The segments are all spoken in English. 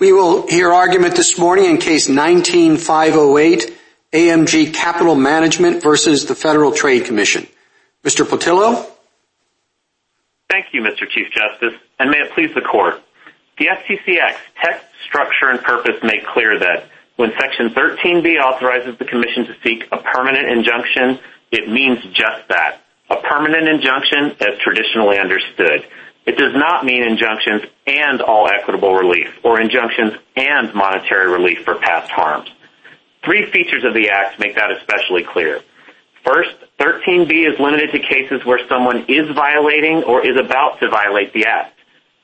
We will hear argument this morning in Case 19-508, AMG Capital Management v. The Federal Trade Commission. Mr. Pattillo? Thank you, Mr. Chief Justice, and may it please the Court. The FTC Act's text, structure, and purpose make clear that when Section 13b authorizes the Commission to seek a permanent injunction, it means just that, a permanent injunction as traditionally understood. It does not mean injunctions and all equitable relief, or injunctions and monetary relief for past harms. Three features of the Act make that especially clear. First, 13b is limited to cases where someone is violating or is about to violate the Act.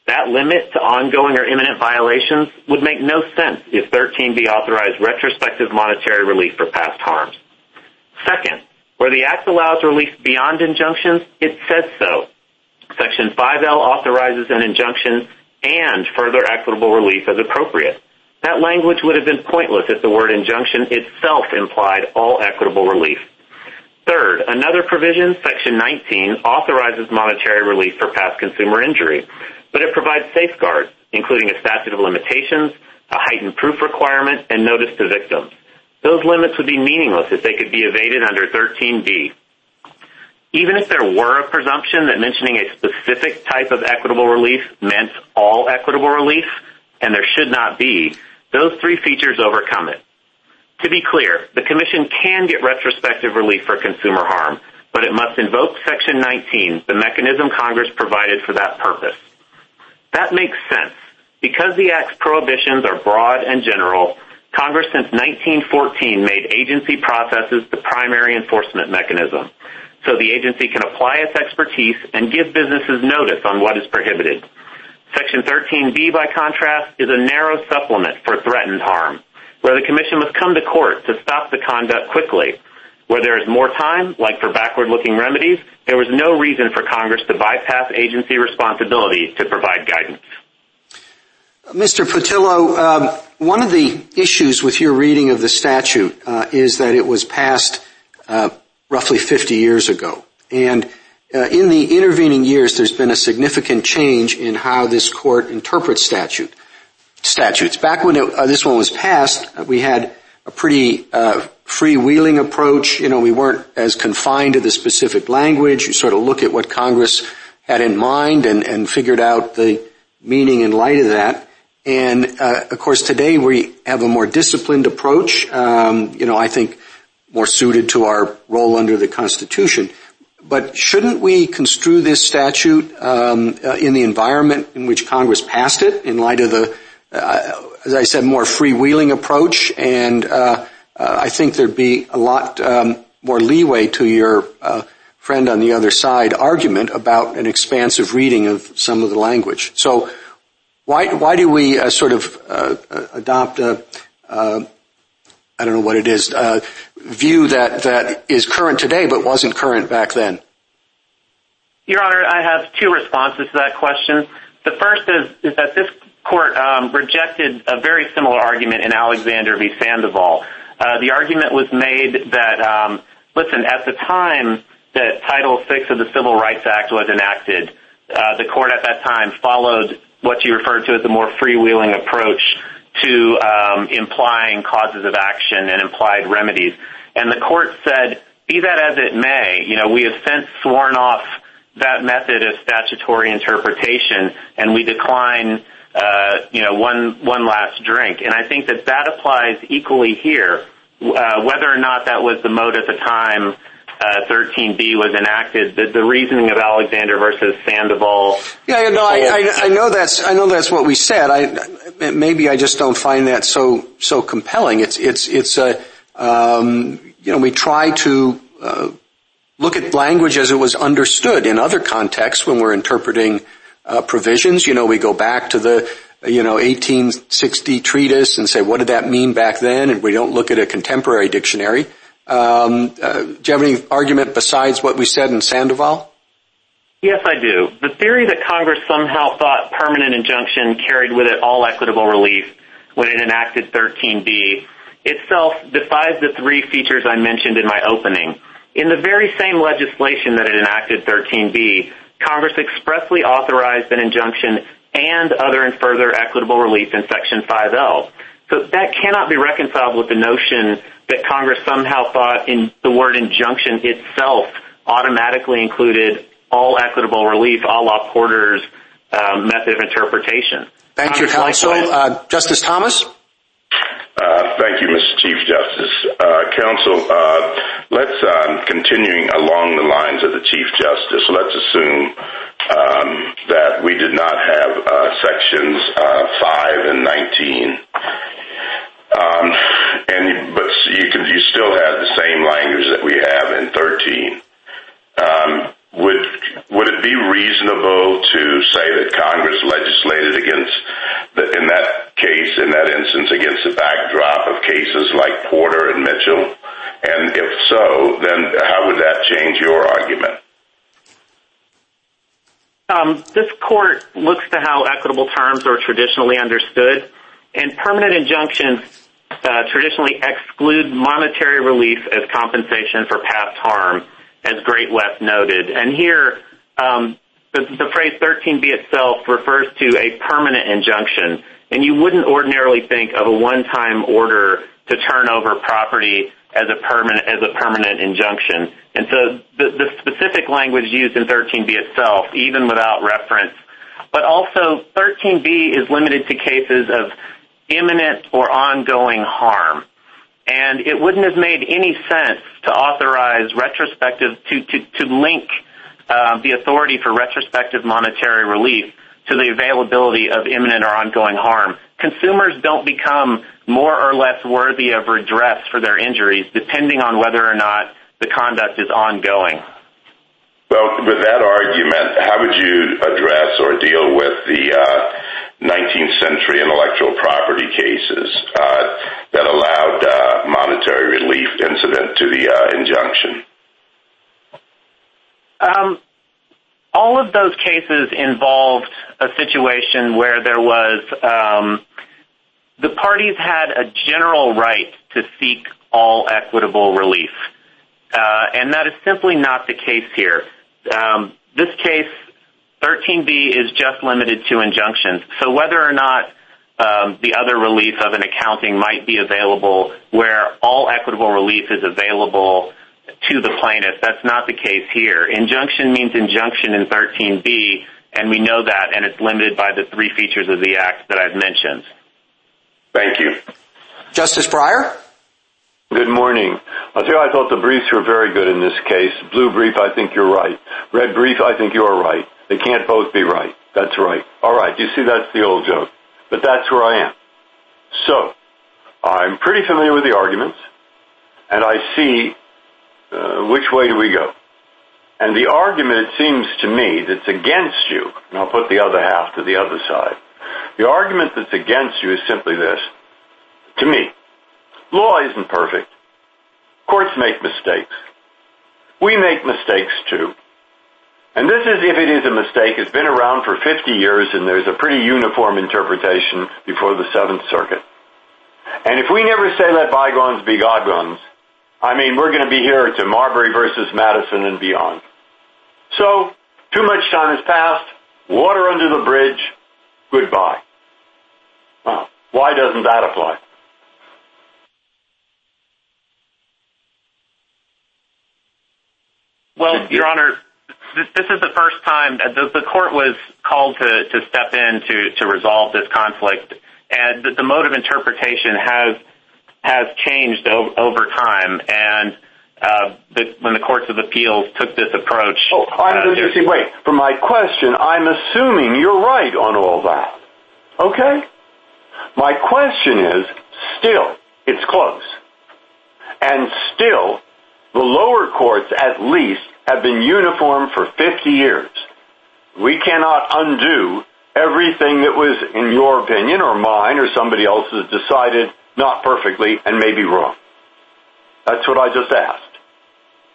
That limit to ongoing or imminent violations would make no sense if 13b authorized retrospective monetary relief for past harms. Second, where the Act allows relief beyond injunctions, it says so. Section 5L authorizes an injunction and further equitable relief as appropriate. That language would have been pointless if the word injunction itself implied all equitable relief. Third, another provision, Section 19, authorizes monetary relief for past consumer injury, but it provides safeguards, including a statute of limitations, a heightened proof requirement, and notice to victims. Those limits would be meaningless if they could be evaded under 13b. Even if there were a presumption that mentioning a specific type of equitable relief meant all equitable relief, and there should not be, those three features overcome it. To be clear, the Commission can get retrospective relief for consumer harm, but it must invoke Section 19, the mechanism Congress provided for that purpose. That makes sense. Because the Act's prohibitions are broad and general, Congress since 1914 made agency processes the primary enforcement mechanism, so the agency can apply its expertise and give businesses notice on what is prohibited. Section 13b, by contrast, is a narrow supplement for threatened harm, where the Commission must come to court to stop the conduct quickly. Where there is more time, like for backward-looking remedies, there was no reason for Congress to bypass agency responsibility to provide guidance. Mr. Pattillo, um, one of the issues with your reading of the statute uh, is that it was passed uh, roughly 50 years ago. And uh, in the intervening years, there's been a significant change in how this Court interprets statute, statutes. Back when uh, this one was passed, uh, we had a pretty freewheeling approach. You know, we weren't as confined to the specific language. You sort of look at what Congress had in mind and figured out the meaning in light of that. And, of course, today we have a more disciplined approach, um, you know, I think more suited to our role under the Constitution. But shouldn't we construe this statute um, uh, in the environment in which Congress passed it, in light of the, uh, as I said, more freewheeling approach? And uh, I think there'd be a lot um, more leeway to your friend on the other side argument about an expansive reading of some of the language. So why why do we sort of adopt a, I don't know what it is, view that is current today but wasn't current back then? Your Honor, I have two responses to that question. The first is that this Court um, rejected a very similar argument in Alexander v. Sandoval. Uh, the argument was made that, um, listen, at the time that Title VI of the Civil Rights Act was enacted, uh, the Court at that time followed what you referred to as a more freewheeling approach to um, implying causes of action and implied remedies. And the Court said, be that as it may, you know, we have since sworn off that method of statutory interpretation and we decline, uh, you know, one last drink. And I think that that applies equally here. Uh, whether or not that was the mode at the time uh, 13b was enacted, the reasoning of Alexander versus Sandoval. Yeah, no, I know that's what we said. Maybe I just don't find that so compelling. It's, um, you know, we try to uh, look at language as it was understood in other contexts when we're interpreting uh, provisions. You know, we go back to the, you know, 1860 treatise and say, what did that mean back then? And we don't look at a contemporary dictionary. Um, uh, do you have any argument besides what we said in Sandoval? Yes, I do. The theory that Congress somehow thought permanent injunction carried with it all equitable relief when it enacted 13b itself defies the three features I mentioned in my opening. In the very same legislation that it enacted 13b, Congress expressly authorized an injunction and other and further equitable relief in Section 5L. So that cannot be reconciled with the notion that Congress somehow thought in the word injunction itself automatically included all equitable relief a la Porter's uh, method of interpretation. Thank you, counsel. Uh, Justice Thomas? Uh, thank you, Mr. Chief Justice. Uh, counsel, uh, let's, um, continuing along the lines of the Chief Justice, let's assume um, that we did not have Sections 5 and 19, um, but you still have the same language that we have in 13. Would would it be reasonable to say that Congress legislated against, in that case, in that instance, against the backdrop of cases like Porter and Mitchell? And if so, then how would that change your argument? Um, this court looks to how equitable terms are traditionally understood, and permanent injunctions uh, traditionally exclude monetary relief as compensation for past harm, as Great West noted. And here, um, the phrase 13b itself refers to a permanent injunction, and you wouldn't ordinarily think of a one-time order to turn over property as a permanent as a permanent injunction. And so the specific language used in 13b itself, even without reference, but also 13b is limited to cases of imminent or ongoing harm. And it wouldn't have made any sense to authorize retrospective, to link uh, the authority for retrospective monetary relief to the availability of imminent or ongoing harm. Consumers don't become more or less worthy of redress for their injuries, depending on whether or not the conduct is ongoing. Well, with that argument, how would you address or deal with the uh, 19th century intellectual property cases uh, that allowed uh, monetary relief incident to the uh, injunction? Um, all of those cases involved a situation where there was, um, the parties had a general right to seek all equitable relief. And that is simply not the case here. Um, this case, 13b, is just limited to injunctions. So whether or not um, the other relief of an accounting might be available where all equitable relief is available to the plaintiff, that's not the case here. Injunction means injunction in 13b, and we know that, and it's limited by the three features of the act that I've mentioned. Thank you. Justice Breyer? Good morning. I say I thought the briefs were very good in this case. Blue brief, I think you're right. Red brief, I think you're right. They can't both be right. That's right. All right. You see, that's the old joke. But that's where I am. So I'm pretty familiar with the arguments, and I see uh, which way do we go. And the argument, it seems to me, that's against you, and I'll put the other half to the other side. The argument that's against you is simply this. To me, law isn't perfect. Courts make mistakes. We make mistakes, too. And this is, if it is a mistake, it's been around for 50 years, and there's a pretty uniform interpretation before the Seventh Circuit. And if we never say let bygones be godgones, I mean, we're going to be here to Marbury versus Madison and beyond. So too much time has passed. Water under the bridge. Goodbye. Well, why doesn't that apply? Well, Your Honor, this is the first time that the court was called to step in to resolve this conflict, and the mode of interpretation has changed over time. And uh, when the courts of appeals took this approach... Oh, I'm uh, interested wait. For my question, I'm assuming you're right on all that. Okay? My question is, still, it's close. And still, the lower courts, at least, have been uniform for 50 years. We cannot undo everything that was, in your opinion, or mine, or somebody else's, decided not perfectly and maybe wrong. That's what I just asked.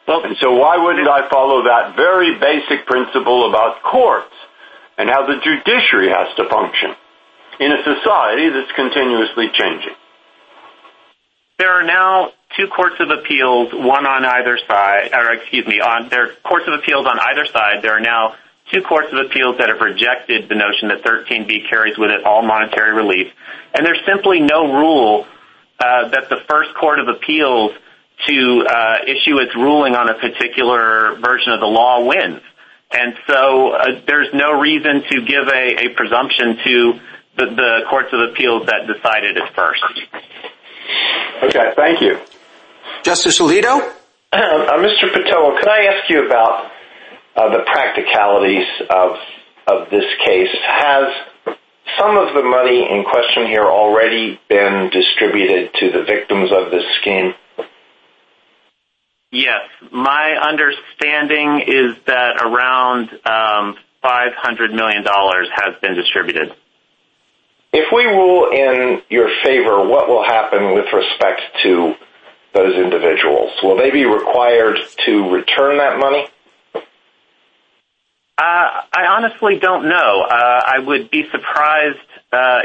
And so why wouldn't I follow that very basic principle about courts and how the judiciary has to function in a society that's continuously changing? There are now two courts of appeals, one on either side. Or, excuse me, there are courts of appeals on either side. There are now two courts of appeals that have rejected the notion that 13b carries with it all monetary relief, and there's simply no rule uh, that the first court of appeals to uh, issue its ruling on a particular version of the law wins. And so uh, there's no reason to give a presumption to the courts of appeals that decided it first. Okay, thank you. Justice Alito? Uh, Mr. Patel, can I ask you about uh, the practicalities of this case? Has some of the money in question here already been distributed to the victims of this scheme? Yes. My understanding is that around um, $500 million has been distributed. If we rule in your favor, what will happen with respect to those individuals? Will they be required to return that money? Uh, I honestly don't know. Uh, I would be surprised uh,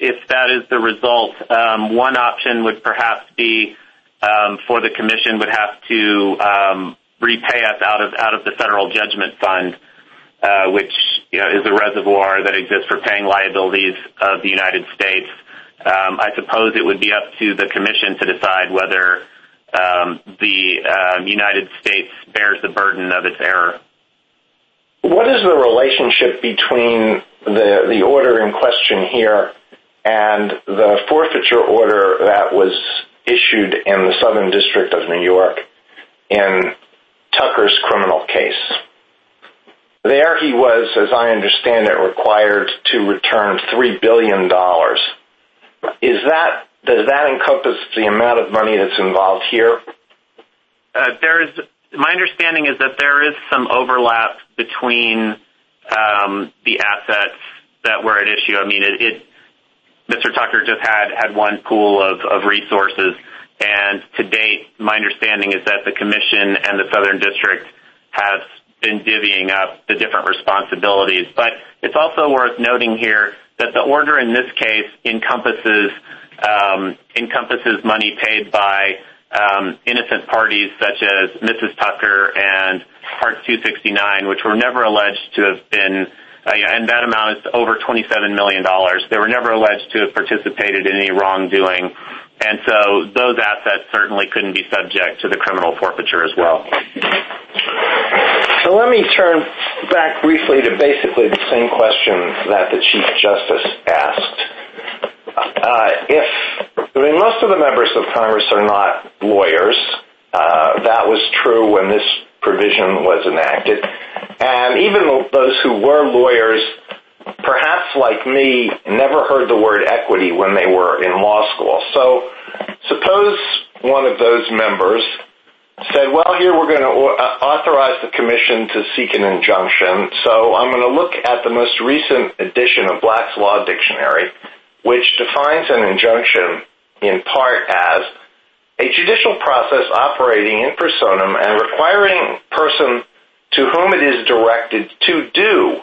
if that is the result. Um, one option would perhaps be um, for the commission would have to um, repay us out of the federal judgment fund, which is a reservoir that exists for paying liabilities of the United States. Um, I suppose it would be up to the commission to decide whether um, the um, United States bears the burden of its error. What is the relationship between the the order in question here and the forfeiture order that was issued in the Southern District of New York in Tucker's criminal case? There he was, as I understand it, required to return $3 billion. Is that does that encompass the amount of money that's involved here? Uh, there is my understanding is that there is some overlap between um, the assets that were at issue. I mean, it Mr. Tucker just had had one pool of resources, and to date, my understanding is that the commission and the Southern District have been divvying up the different responsibilities. But it's also worth noting here that the order in this case encompasses um encompasses money paid by innocent parties such as Mrs. Tucker and Park 269, which were never alleged to have been, and that amount is over $27 million. They were never alleged to have participated in any wrongdoing, and so those assets certainly couldn't be subject to the criminal forfeiture as well. So let me turn back briefly to basically the same question that the Chief Justice asked. Uh if I mean most of the members of Congress are not lawyers. That was true when this provision was enacted. And even those who were lawyers, perhaps like me, never heard the word equity when they were in law school. So suppose one of those members said, well, here we're going to uh, authorize the commission to seek an injunction. So I'm going to look at the most recent edition of Black's Law Dictionary, which defines an injunction in part as a judicial process operating in personam and requiring person to whom it is directed to do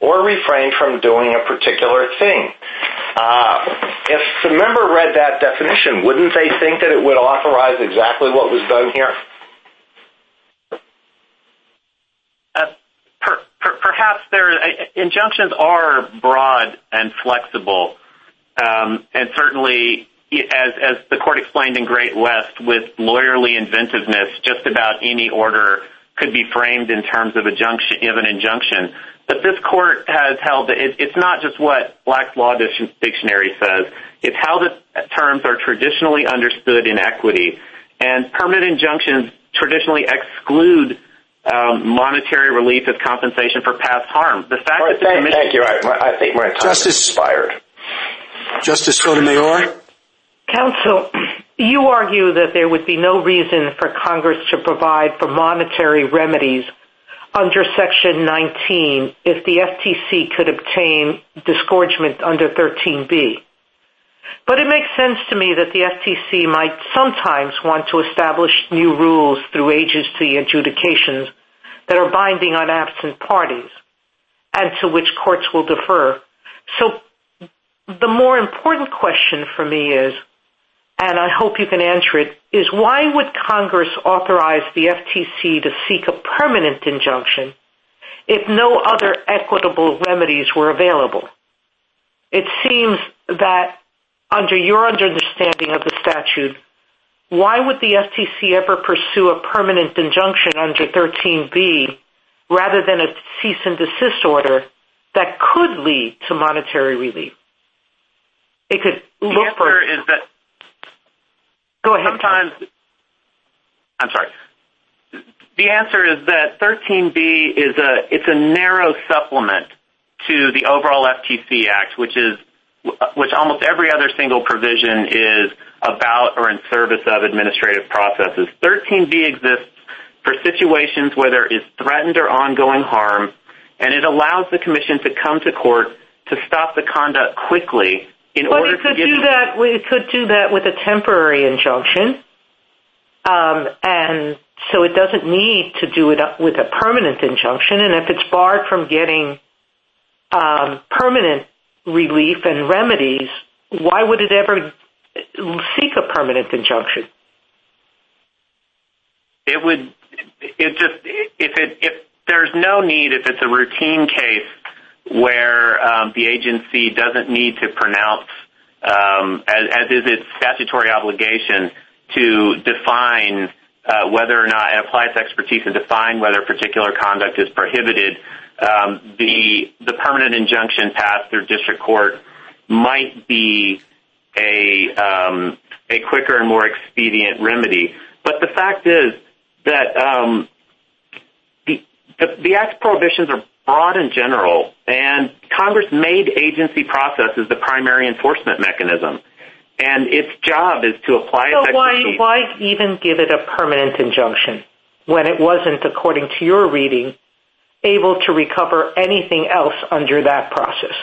or refrain from doing a particular thing. Uh, if the member read that definition, wouldn't they think that it would authorize exactly what was done here? Perhaps there injunctions are broad and flexible, um, and certainly, as the court explained in Great West, with lawyerly inventiveness, just about any order could be framed in terms of an injunction. But this court has held that it's not just what Black's Law Dictionary says. It's how the terms are traditionally understood in equity. And permanent injunctions traditionally exclude Um, monetary relief as compensation for past harm. The fact that the commission- Thank you. Right? I think my time has expired. Justice Sotomayor? Counsel, you argue that there would be no reason for Congress to provide for monetary remedies under Section 19 if the FTC could obtain disgorgement under 13b. But it makes sense to me that the FTC might sometimes want to establish new rules through agency adjudications that are binding on absent parties and to which courts will defer. So the more important question for me is, and I hope you can answer it, is why would Congress authorize the FTC to seek a permanent injunction if no other equitable remedies were available. It seems that under your understanding of the statute, why would the FTC ever pursue a permanent injunction under 13B rather than a cease and desist order that could lead to monetary relief? it could The answer is that Go ahead. sometimes, I'm sorry. The answer is that 13B is a, it's a narrow supplement to the overall FTC Act, which is, which almost every other single provision is about or in service of administrative processes. 13B exists for situations where there is threatened or ongoing harm, and it allows the commission to come to court to stop the conduct quickly in order to do that, it could do that with a temporary injunction. Um, and so it doesn't need to do it with a permanent injunction. And if it's barred from getting um, permanent relief and remedies, why would it ever seek a permanent injunction? It would, it just, if it, if there's no need, if it's a routine case where um, the agency doesn't need to pronounce, um, as is its statutory obligation, to define Uh, whether or not, and apply its expertise to define whether particular conduct is prohibited, um, the the permanent injunction passed through district court might be a um a quicker and more expedient remedy. But the fact is that um, the the Act's prohibitions are broad in general, and Congress made agency processes the primary enforcement mechanism. And its job is to apply its expertise. So why even give it a permanent injunction when it wasn't, according to your reading, able to recover anything else under that process?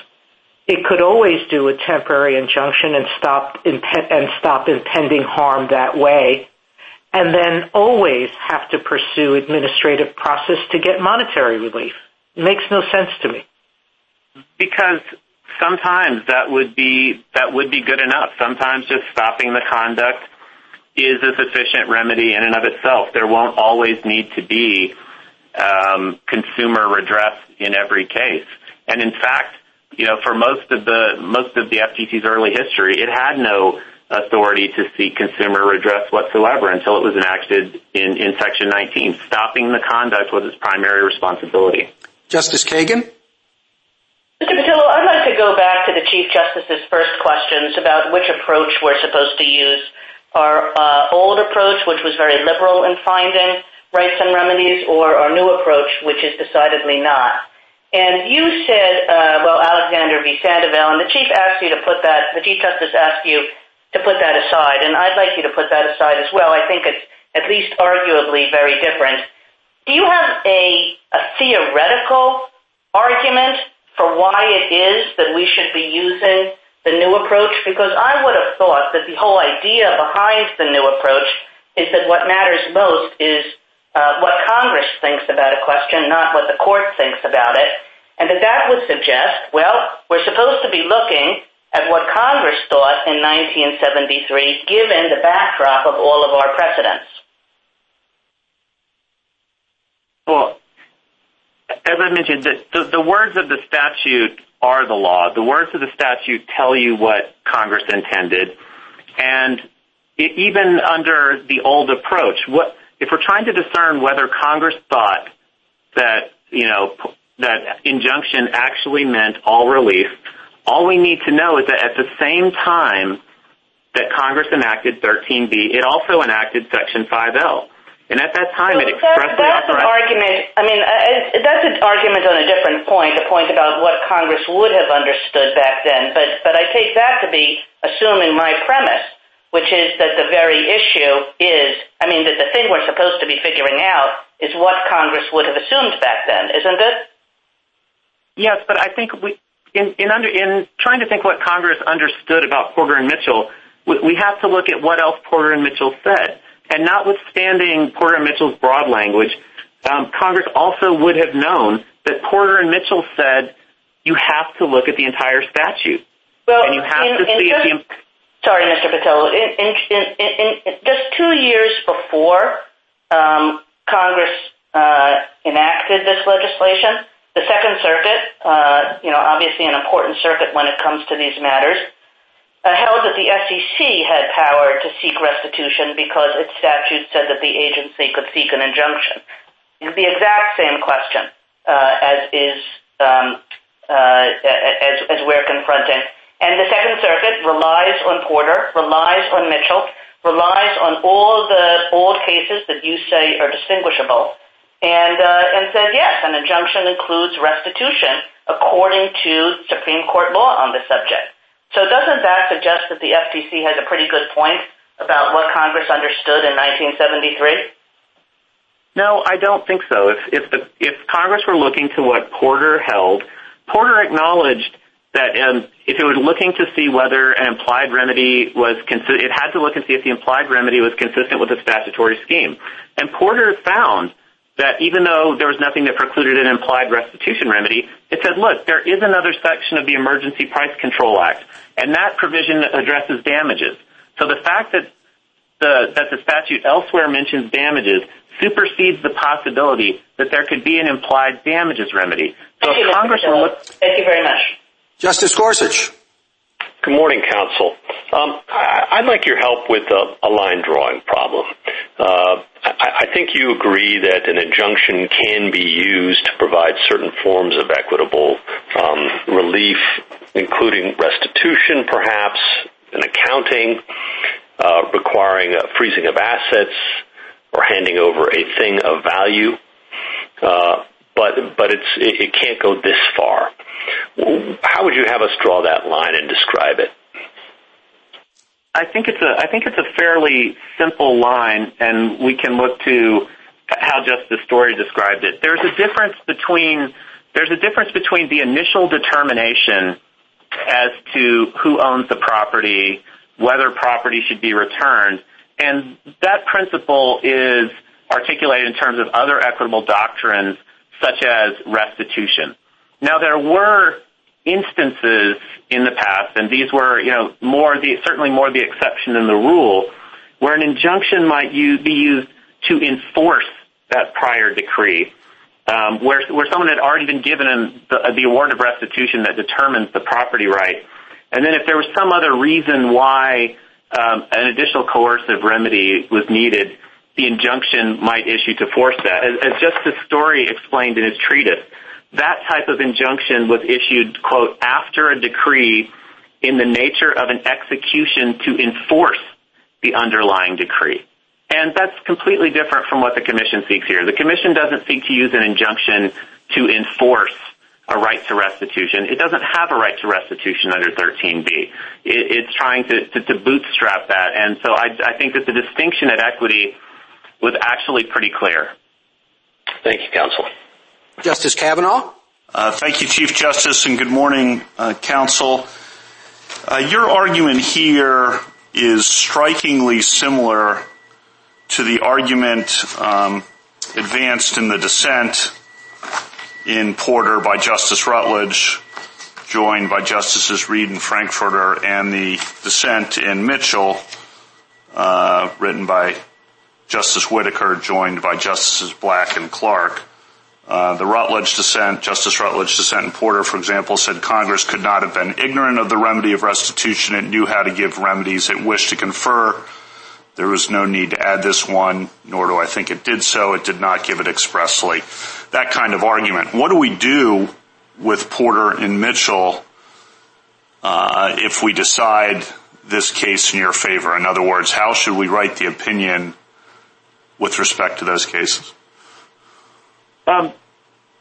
It could always do a temporary injunction and stop impending harm that way, and then always have to pursue administrative process to get monetary relief. It makes no sense to me. Because sometimes that would be, that would be good enough. Sometimes just stopping the conduct is a sufficient remedy in and of itself. There won't always need to be um, consumer redress in every case. And in fact, you know, for most of the, most of the FTC's early history, it had no authority to seek consumer redress whatsoever until it was enacted in Section 19. Stopping the conduct was its primary responsibility. Justice Kagan? Mr. Pattillo, I'd like to go back to the Chief Justice's first questions about which approach we're supposed to use. Our uh, old approach, which was very liberal in finding rights and remedies, or our new approach, which is decidedly not. And you said, uh, well, Alexander v. Sandoval, and the Chief asked you to put that, the Chief Justice asked you to put that aside, and I'd like you to put that aside as well. I think it's at least arguably very different. Do you have a theoretical argument for why it is that we should be using the new approach? Because I would have thought that the whole idea behind the new approach is that what matters most is uh, what Congress thinks about a question, not what the court thinks about it. And that that would suggest, well, we're supposed to be looking at what Congress thought in 1973, given the backdrop of all of our precedents. Well, as I mentioned, the words of the statute are the law. The words of the statute tell you what Congress intended. And even under the old approach, if we're trying to discern whether Congress thought that, you know, that injunction actually meant all relief, all we need to know is that at the same time that Congress enacted 13B, it also enacted Section 5L. And at that time, it expressed the That's an argument, I mean, uh, that's an argument on a different point, a point about what Congress would have understood back then. But I take that to be assuming my premise, which is that the very issue is, I mean, that the thing we're supposed to be figuring out is what Congress would have assumed back then, isn't it? Yes, but I think in trying to think what Congress understood about Porter and Mitchell, we have to look at what else Porter and Mitchell said. And notwithstanding Porter and Mitchell's broad language, um, Congress also would have known that Porter and Mitchell said, you have to look at the entire statute. And you have to see if the... Sorry, Mr. Patel. Just two years before um, Congress uh, enacted this legislation. The Second Circuit, uh, you know, obviously an important circuit when it comes to these matters, Uh, held that the SEC had power to seek restitution because its statute said that the agency could seek an injunction. The exact same question uh, um, uh as we're confronting. And the Second Circuit relies on Porter, relies on Mitchell, relies on all the old cases that you say are distinguishable, and uh, and says, yes, an injunction includes restitution according to Supreme Court law on the subject. So doesn't that suggest that the FTC has a pretty good point about what Congress understood in 1973? No, I don't think so. If Congress were looking to what Porter held, Porter acknowledged that um, if it was looking to see whether an implied remedy was consistent, it had to look and see if the implied remedy was consistent with the statutory scheme. And Porter found that even though there was nothing that precluded an implied restitution remedy, it said, look, there is another section of the Emergency Price Control Act, and that provision addresses damages. So the fact that the statute elsewhere mentions damages supersedes the possibility that there could be an implied damages remedy. Thank you very much. Justice Gorsuch. Good morning, counsel. Um, I'd like your help with a line drawing problem. Uh, I think you agree that an injunction can be used to provide certain forms of equitable um, relief, including restitution, perhaps, an accounting, uh, requiring a freezing of assets, or handing over a thing of value. Uh, But it can't go this far. How would you have us draw that line and describe it? I think it's a fairly simple line, and we can look to how Justice Story described it. There's a difference between the initial determination as to who owns the property, whether property should be returned, and that principle is articulated in terms of other equitable doctrines, such as restitution. Now, there were instances in the past, and these were you know more the certainly more the exception than the rule, where an injunction might be used to enforce that prior decree, um, where where someone had already been given the award of restitution that determines the property right. And then if there was some other reason why um, an additional coercive remedy was needed, the injunction might issue to force that. As Justice Story explained in his treatise, that type of injunction was issued, quote, after a decree in the nature of an execution to enforce the underlying decree. And that's completely different from what the Commission seeks here. The Commission doesn't seek to use an injunction to enforce a right to restitution. It doesn't have a right to restitution under 13b. It's trying to bootstrap that. And so I think that the distinction at equity was actually pretty clear. Thank you, Counsel. Justice Kavanaugh. Uh, thank you, Chief Justice, and good morning, uh, Counsel. Uh, your argument here is strikingly similar to the argument um, advanced in the dissent in Porter by Justice Rutledge, joined by Justices Reed and Frankfurter, and the dissent in Mitchell, written by Justice Whittaker, joined by Justices Black and Clark. Uh, the Rutledge dissent, Justice Rutledge dissent in Porter, for example, said Congress could not have been ignorant of the remedy of restitution. It knew how to give remedies it wished to confer. There was no need to add this one, nor do I think it did so. It did not give it expressly. That kind of argument. What do we do with Porter and Mitchell uh, if we decide this case in your favor? In other words, how should we write the opinion with respect to those cases? Um,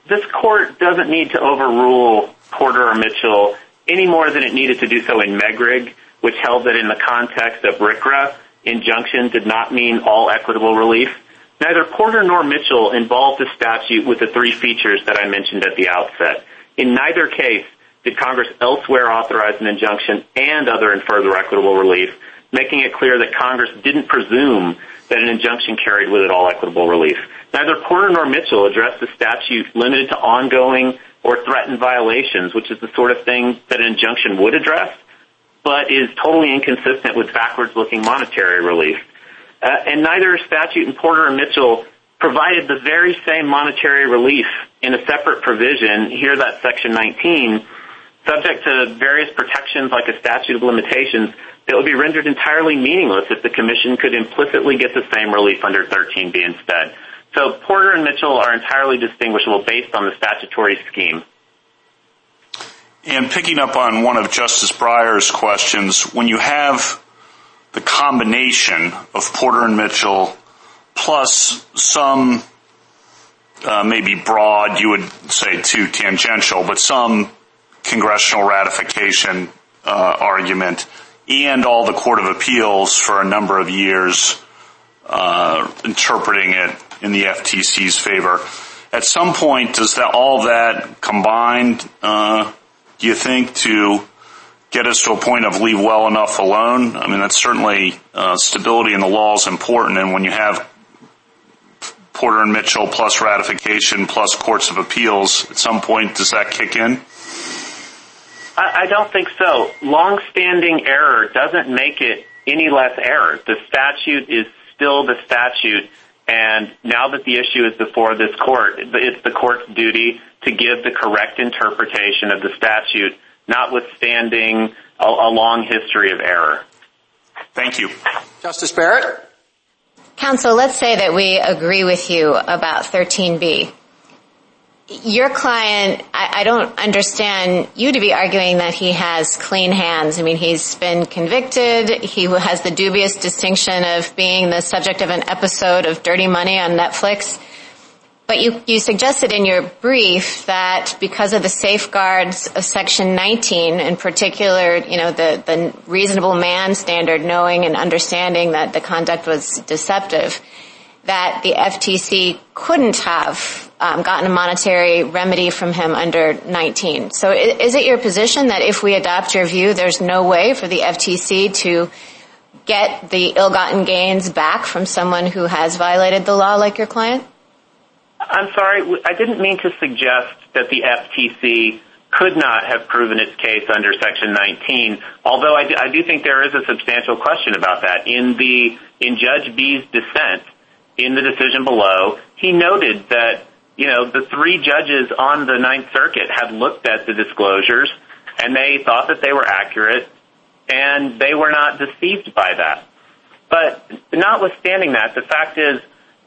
this court doesn't need to overrule Porter or Mitchell any more than it needed to do so in Meghrig, which held that in the context of RCRA, injunction did not mean all equitable relief. Neither Porter nor Mitchell involved the statute with the three features that I mentioned at the outset. In neither case did Congress elsewhere authorize an injunction and other and further equitable relief, making it clear that Congress didn't presume that an injunction carried with it all equitable relief. Neither Porter nor Mitchell addressed the statute limited to ongoing or threatened violations, which is the sort of thing that an injunction would address, but is totally inconsistent with backwards-looking monetary relief. Uh, and neither statute in Porter or Mitchell provided the very same monetary relief in a separate provision, here that's Section 19, subject to various protections like a statute of limitations, it would be rendered entirely meaningless if the Commission could implicitly get the same relief under 13b instead. So Porter and Mitchell are entirely distinguishable based on the statutory scheme. And picking up on one of Justice Breyer's questions, when you have the combination of Porter and Mitchell plus some uh, maybe broad, you would say too tangential, but some congressional ratification uh, argument and all the Court of Appeals for a number of years uh, interpreting it in the FTC's favor, at some point does all that combined, uh, do you think, to get us to a point of leave well enough alone? I mean, that's certainly uh, stability in the law is important, and when you have Porter and Mitchell plus ratification plus Courts of Appeals, at some point does that kick in? I don't think so. Longstanding error doesn't make it any less error. The statute is still the statute, and now that the issue is before this Court, it's the Court's duty to give the correct interpretation of the statute, notwithstanding a long history of error. Thank you. Justice Barrett? Counsel, let's say that we agree with you about 13b. Your client, I don't understand you to be arguing that he has clean hands. I mean, he's been convicted. He has the dubious distinction of being the subject of an episode of Dirty Money on Netflix. But you suggested in your brief that because of the safeguards of Section 19, in particular, you know, the reasonable man standard, knowing and understanding that the conduct was deceptive, that the FTC couldn't have um, gotten a monetary remedy from him under 19. So is it your position that if we adopt your view, there's no way for the FTC to get the ill-gotten gains back from someone who has violated the law like your client? I'm sorry. I didn't mean to suggest that the FTC could not have proven its case under Section 19, although I do think there is a substantial question about that. In Judge Bea's dissent, in the decision below, he noted that you know, the three judges on the Ninth Circuit had looked at the disclosures, and they thought that they were accurate, and they were not deceived by that. But notwithstanding that, the fact is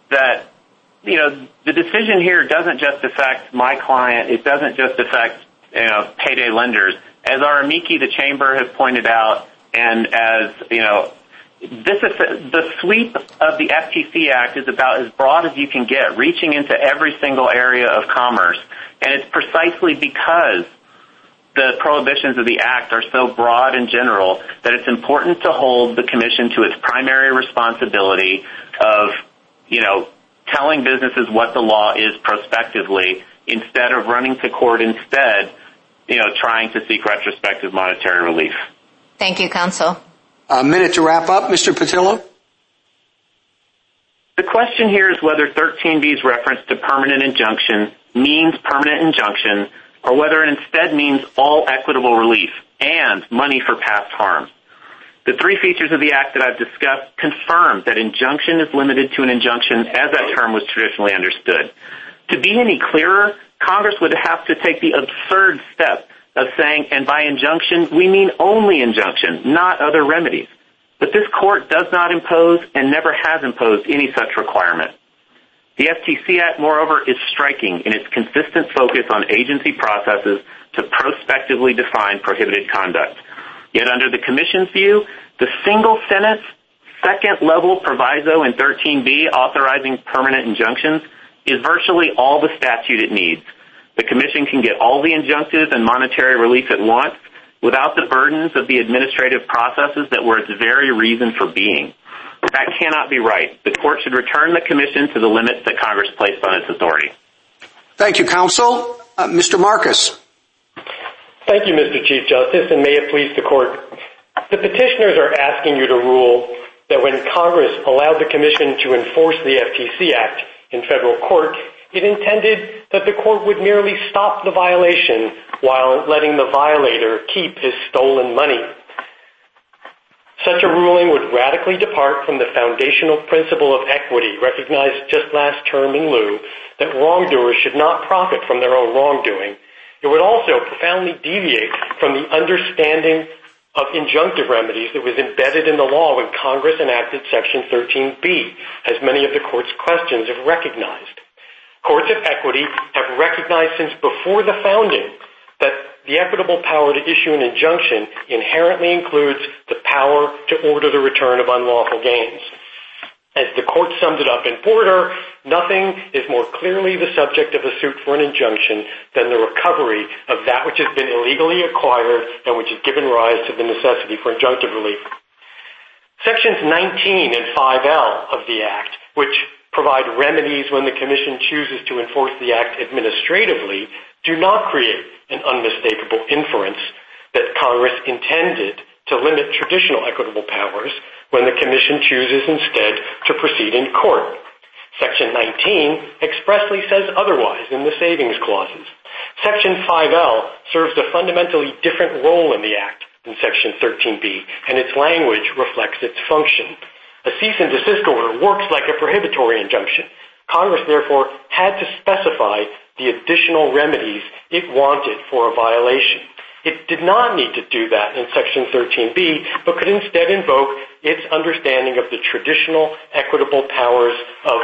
that you know, the decision here doesn't just affect my client. It doesn't just affect payday lenders. As our amici, the Chamber, has pointed out, and as the sweep of the FTC Act is about as broad as you can get, reaching into every single area of commerce. And it's precisely because the prohibitions of the Act are so broad and general that it's important to hold the Commission to its primary responsibility of you know, telling businesses what the law is prospectively, instead of running to court instead, you know, trying to seek retrospective monetary relief. Thank you, Counsel. A minute to wrap up. Mr. Pattillo? The question here is whether 13b's reference to permanent injunction means permanent injunction, or whether it instead means all equitable relief and money for past harm. The three features of the Act that I've discussed confirm that injunction is limited to an injunction as that term was traditionally understood. To be any clearer, Congress would have to take the absurd step of saying, and by injunction, we mean only injunction, not other remedies. But this Court does not impose and never has imposed any such requirement. The FTC Act, moreover, is striking in its consistent focus on agency processes to prospectively define prohibited conduct. Yet under the Commission's view, the single-sentence, second-level proviso in 13b authorizing permanent injunctions is virtually all the statute it needs. The Commission can get all the injunctive and monetary relief it wants without the burdens of the administrative processes that were its very reason for being. That cannot be right. The Court should return the Commission to the limits that Congress placed on its authority. Thank you, Counsel. Uh, Mr. Marcus? Thank you, Mr. Chief Justice, and may it please the Court. The petitioners are asking you to rule that when Congress allowed the Commission to enforce the FTC Act in federal court, it intended that the Court would merely stop the violation while letting the violator keep his stolen money. Such a ruling would radically depart from the foundational principle of equity recognized just last term in Liu that wrongdoers should not profit from their own wrongdoing. It would also profoundly deviate from the understanding of injunctive remedies that was embedded in the law when Congress enacted Section 13B, as many of the Court's questions have recognized. Courts of equity have recognized since before the founding that the equitable power to issue an injunction inherently includes the power to order the return of unlawful gains. As the Court summed it up in Porter, nothing is more clearly the subject of a suit for an injunction than the recovery of that which has been illegally acquired and which has given rise to the necessity for injunctive relief. Sections 19 and 5L of the Act, which provide remedies when the Commission chooses to enforce the Act administratively, do not create an unmistakable inference that Congress intended to limit traditional equitable powers when the Commission chooses instead to proceed in court. Section 19 expressly says otherwise in the savings clauses. Section 5L serves a fundamentally different role in the Act than Section 13B, and its language reflects its function. A cease and desist order works like a prohibitory injunction. Congress, therefore, had to specify the additional remedies it wanted for a violation. It did not need to do that in Section 13B, but could instead invoke its understanding of the traditional equitable powers of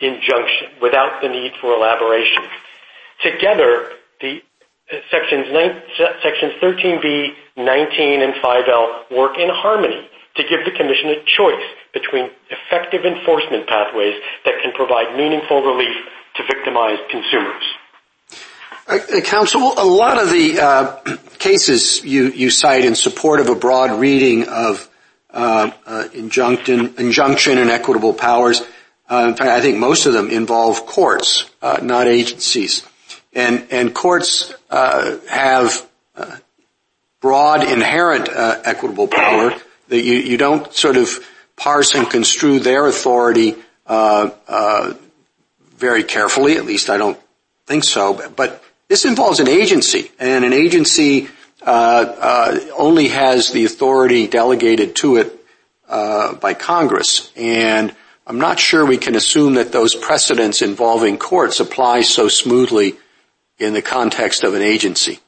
injunction without the need for elaboration. Together, the uh, Sections 13B, 19, and 5L work in harmony to give the Commission a choice between effective enforcement pathways that can provide meaningful relief to victimized consumers. Uh, uh, counsel, a lot of the uh, cases you cite in support of a broad reading of injunction and equitable powers, in fact, I think most of them involve courts, not agencies. And courts have broad inherent equitable power that you don't sort of parse and construe their authority uh, uh, very carefully, at least I don't think so. But this involves an agency, and an agency uh, only has the authority delegated to it by Congress. And I'm not sure we can assume that those precedents involving courts apply so smoothly in the context of an agency.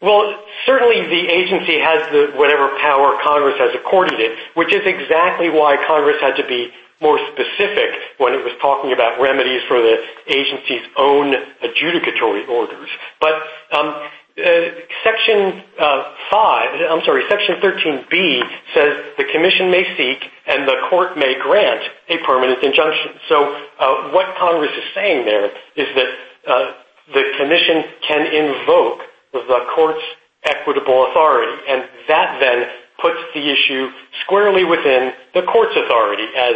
Well, certainly the agency has the whatever power Congress has accorded it, which is exactly why Congress had to be more specific when it was talking about remedies for the agency's own adjudicatory orders. But um uh Section 13B says the Commission may seek and the court may grant a permanent injunction. So what Congress is saying there is that the Commission can invoke the court's equitable authority, and that then puts the issue squarely within the court's authority, as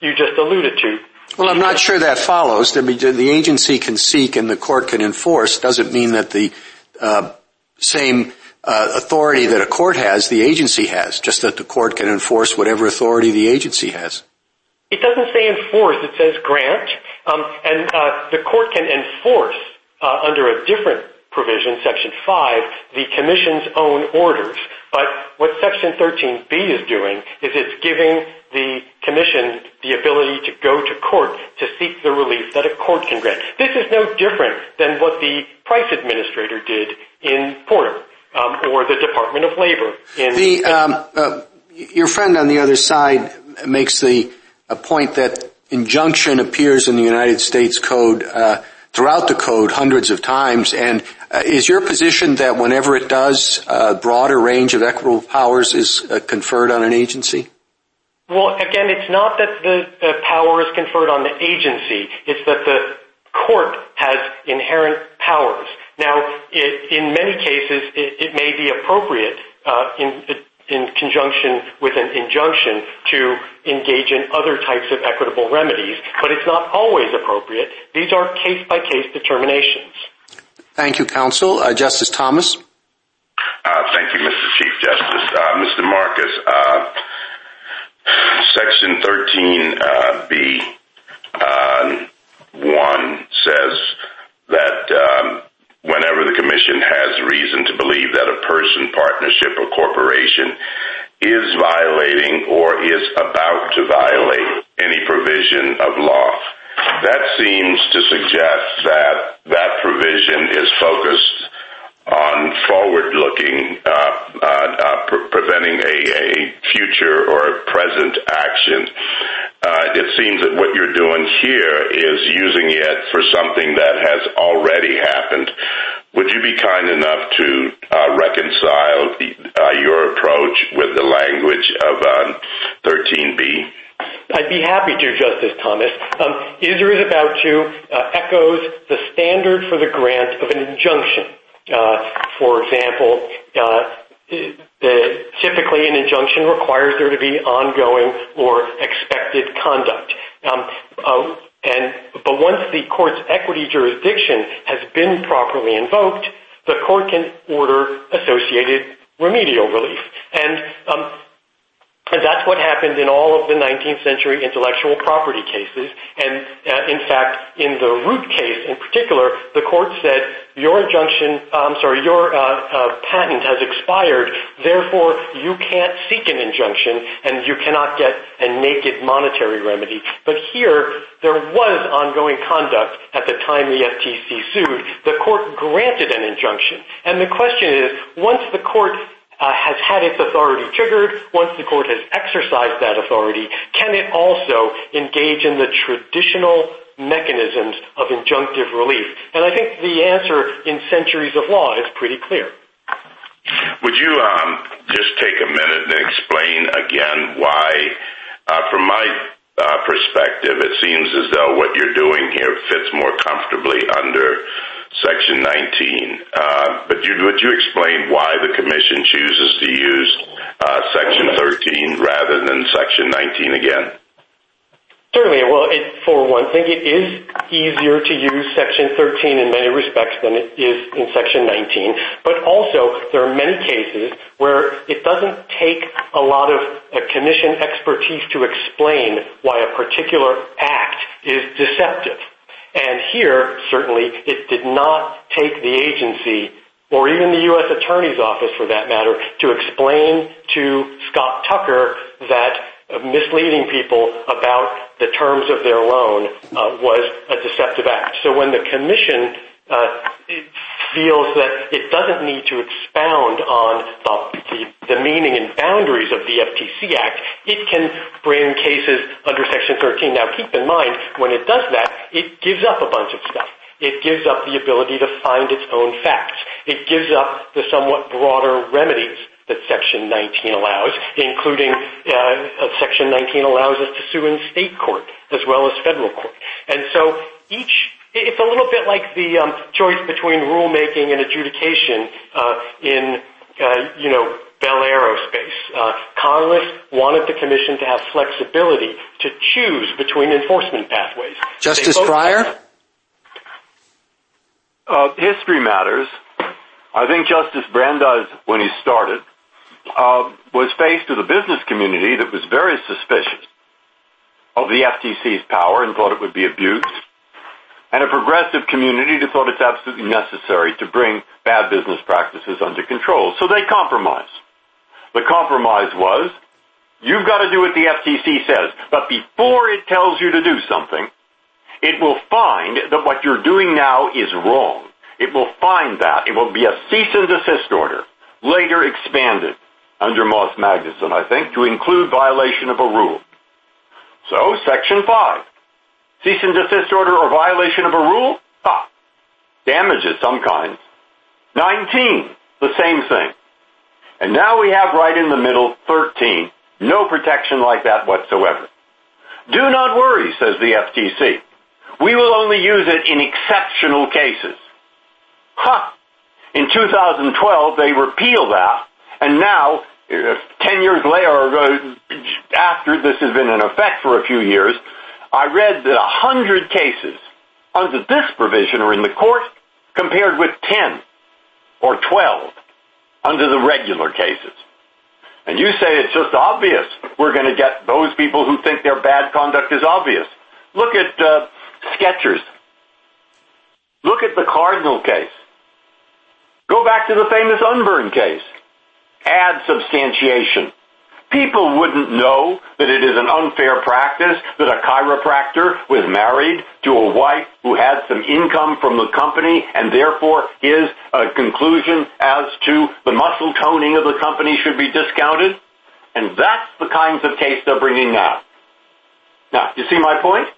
you just alluded to. Well, I'm not sure that follows. The agency can seek and the court can enforce doesn't mean that the uh, same uh, authority that a court has, the agency has, just that the court can enforce whatever authority the agency has. It doesn't say enforce, it says grant. Um, and uh, the court can enforce under a different provision, Section 5, the Commission's own orders. But what Section 13B is doing is it's giving the Commission the ability to go to court to seek the relief that a court can grant. This is no different than what the price administrator did in Porter um, or the Department of Labor. In um, uh, Your friend on the other side makes the point that injunction appears in the United States Code uh, throughout the code hundreds of times. And uh, is your position that whenever it does, a broader range of equitable powers is uh, conferred on an agency? Well, again, it's not that the power is conferred on the agency. It's that the court has inherent powers. Now, in many cases, it may be appropriate in conjunction with an injunction to engage in other types of equitable remedies, but it's not always appropriate. These are case-by-case determinations. Thank you, counsel. Uh, Justice Thomas? Uh, thank you, Mr. Chief Justice. Uh, Mr. Marcus, Section 13B.1 says that um, whenever the commission has reason to believe that a person, partnership, or corporation is violating or is about to violate any provision of law. That seems to suggest that that provision is focused on forward-looking, uh, uh, uh, preventing a future or a present action. It seems that what you're doing here is using it for something that has already happened. Would you be kind enough to reconcile your approach with the language of um, 13b? I'd be happy to, Justice Thomas. Um, ISRA is about to echoes the standard for the grant of an injunction. Uh, for example, uh, typically an injunction requires there to be ongoing or expected conduct. Um, uh, and but once the court's equity jurisdiction has been properly invoked, the court can order associated remedial relief. And um, that's what happened in all of the 19th century intellectual property cases. And in fact, in the Root case in particular, the court said, your injunction, uh, sorry, your uh, uh patent has expired, therefore you can't seek an injunction and you cannot get a naked monetary remedy. But here, there was ongoing conduct at the time the FTC sued. The court granted an injunction. And the question is, once the court uh, has had its authority triggered, once the court has exercised that authority, can it also engage in the traditional mechanisms of injunctive relief? And I think the answer in centuries of law is pretty clear. Would you um, just take a minute and explain again why, uh, from my uh, perspective, it seems as though what you're doing here fits more comfortably under Section 19. Uh, but would you explain why the commission chooses to use Section 13 rather than Section 19 again? Certainly. Well, for one thing, it is easier to use Section 13 in many respects than it is in Section 19. But also, there are many cases where it doesn't take a lot of uh, commission expertise to explain why a particular act is deceptive. And here, certainly, it did not take the agency, or even the U.S. Attorney's Office for that matter, to explain to Scott Tucker that misleading people about the terms of their loan uh, was a deceptive act. So when the commission uh, feels that it doesn't need to expound on the meaning and boundaries of the FTC Act, it can bring cases under Section 13. Now, keep in mind, when it does that, it gives up a bunch of stuff. It gives up the ability to find its own facts. It gives up the somewhat broader remedies that Section 19 allows, including uh, uh, Section 19 allows us to sue in state court as well as federal court. And so each it's a little bit like the um, choice between rulemaking and adjudication uh, in you know, Bell Aerospace. Congress wanted the commission to have flexibility to choose between enforcement pathways. Justice Breyer? History matters. I think Justice Brandeis, when he started, Uh, was faced with a business community that was very suspicious of the FTC's power and thought it would be abused, and a progressive community that thought it's absolutely necessary to bring bad business practices under control. So they compromised. The compromise was, you've got to do what the FTC says, but before it tells you to do something, it will find that what you're doing now is wrong. It will find that. It will be a cease and desist order, later expanded under Moss-Magnuson, I think, to include violation of a rule. So, Section 5, cease and desist order or violation of a rule? Ha! Damage of some kind. 19, the same thing. And now we have right in the middle, 13, no protection like that whatsoever. Do not worry, says the FTC. We will only use it in exceptional cases. Ha! In 2012, they repealed that, and now, uh, 10 years later, uh, after this has been in effect for a few years, I read that 100 cases under this provision are in the court, compared with 10 or 12 under the regular cases. And you say it's just obvious we're going to get those people who think their bad conduct is obvious. Look at uh, Skechers. Look at the Cardinal case. Go back to the famous Unburn case. Add substantiation. People wouldn't know that it is an unfair practice that a chiropractor was married to a wife who had some income from the company and therefore his uh, conclusion as to the muscle toning of the company should be discounted. And that's the kinds of case they're bringing now. Now, you see my point?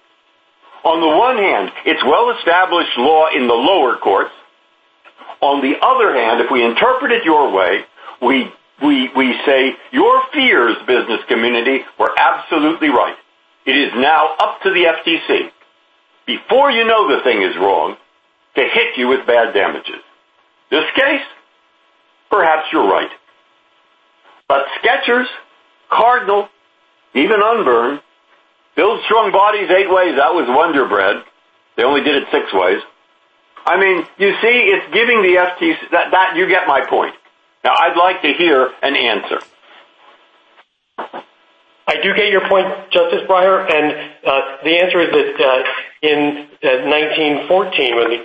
On the one hand, it's well-established law in the lower courts. On the other hand, if we interpret it your way, we we we say your fears, business community, were absolutely right. It is now up to the FTC, before you know the thing is wrong, to hit you with bad damages. This case, perhaps you're right. But Skechers, Cardinal, even Unburn, build strong bodies eight ways, that was Wonder Bread. They only did it six ways. I mean, you see, it's giving the FTC, that, you get my point. Now, I'd like to hear an answer. I do get your point, Justice Breyer, and uh, the answer is that uh, in uh, 1914,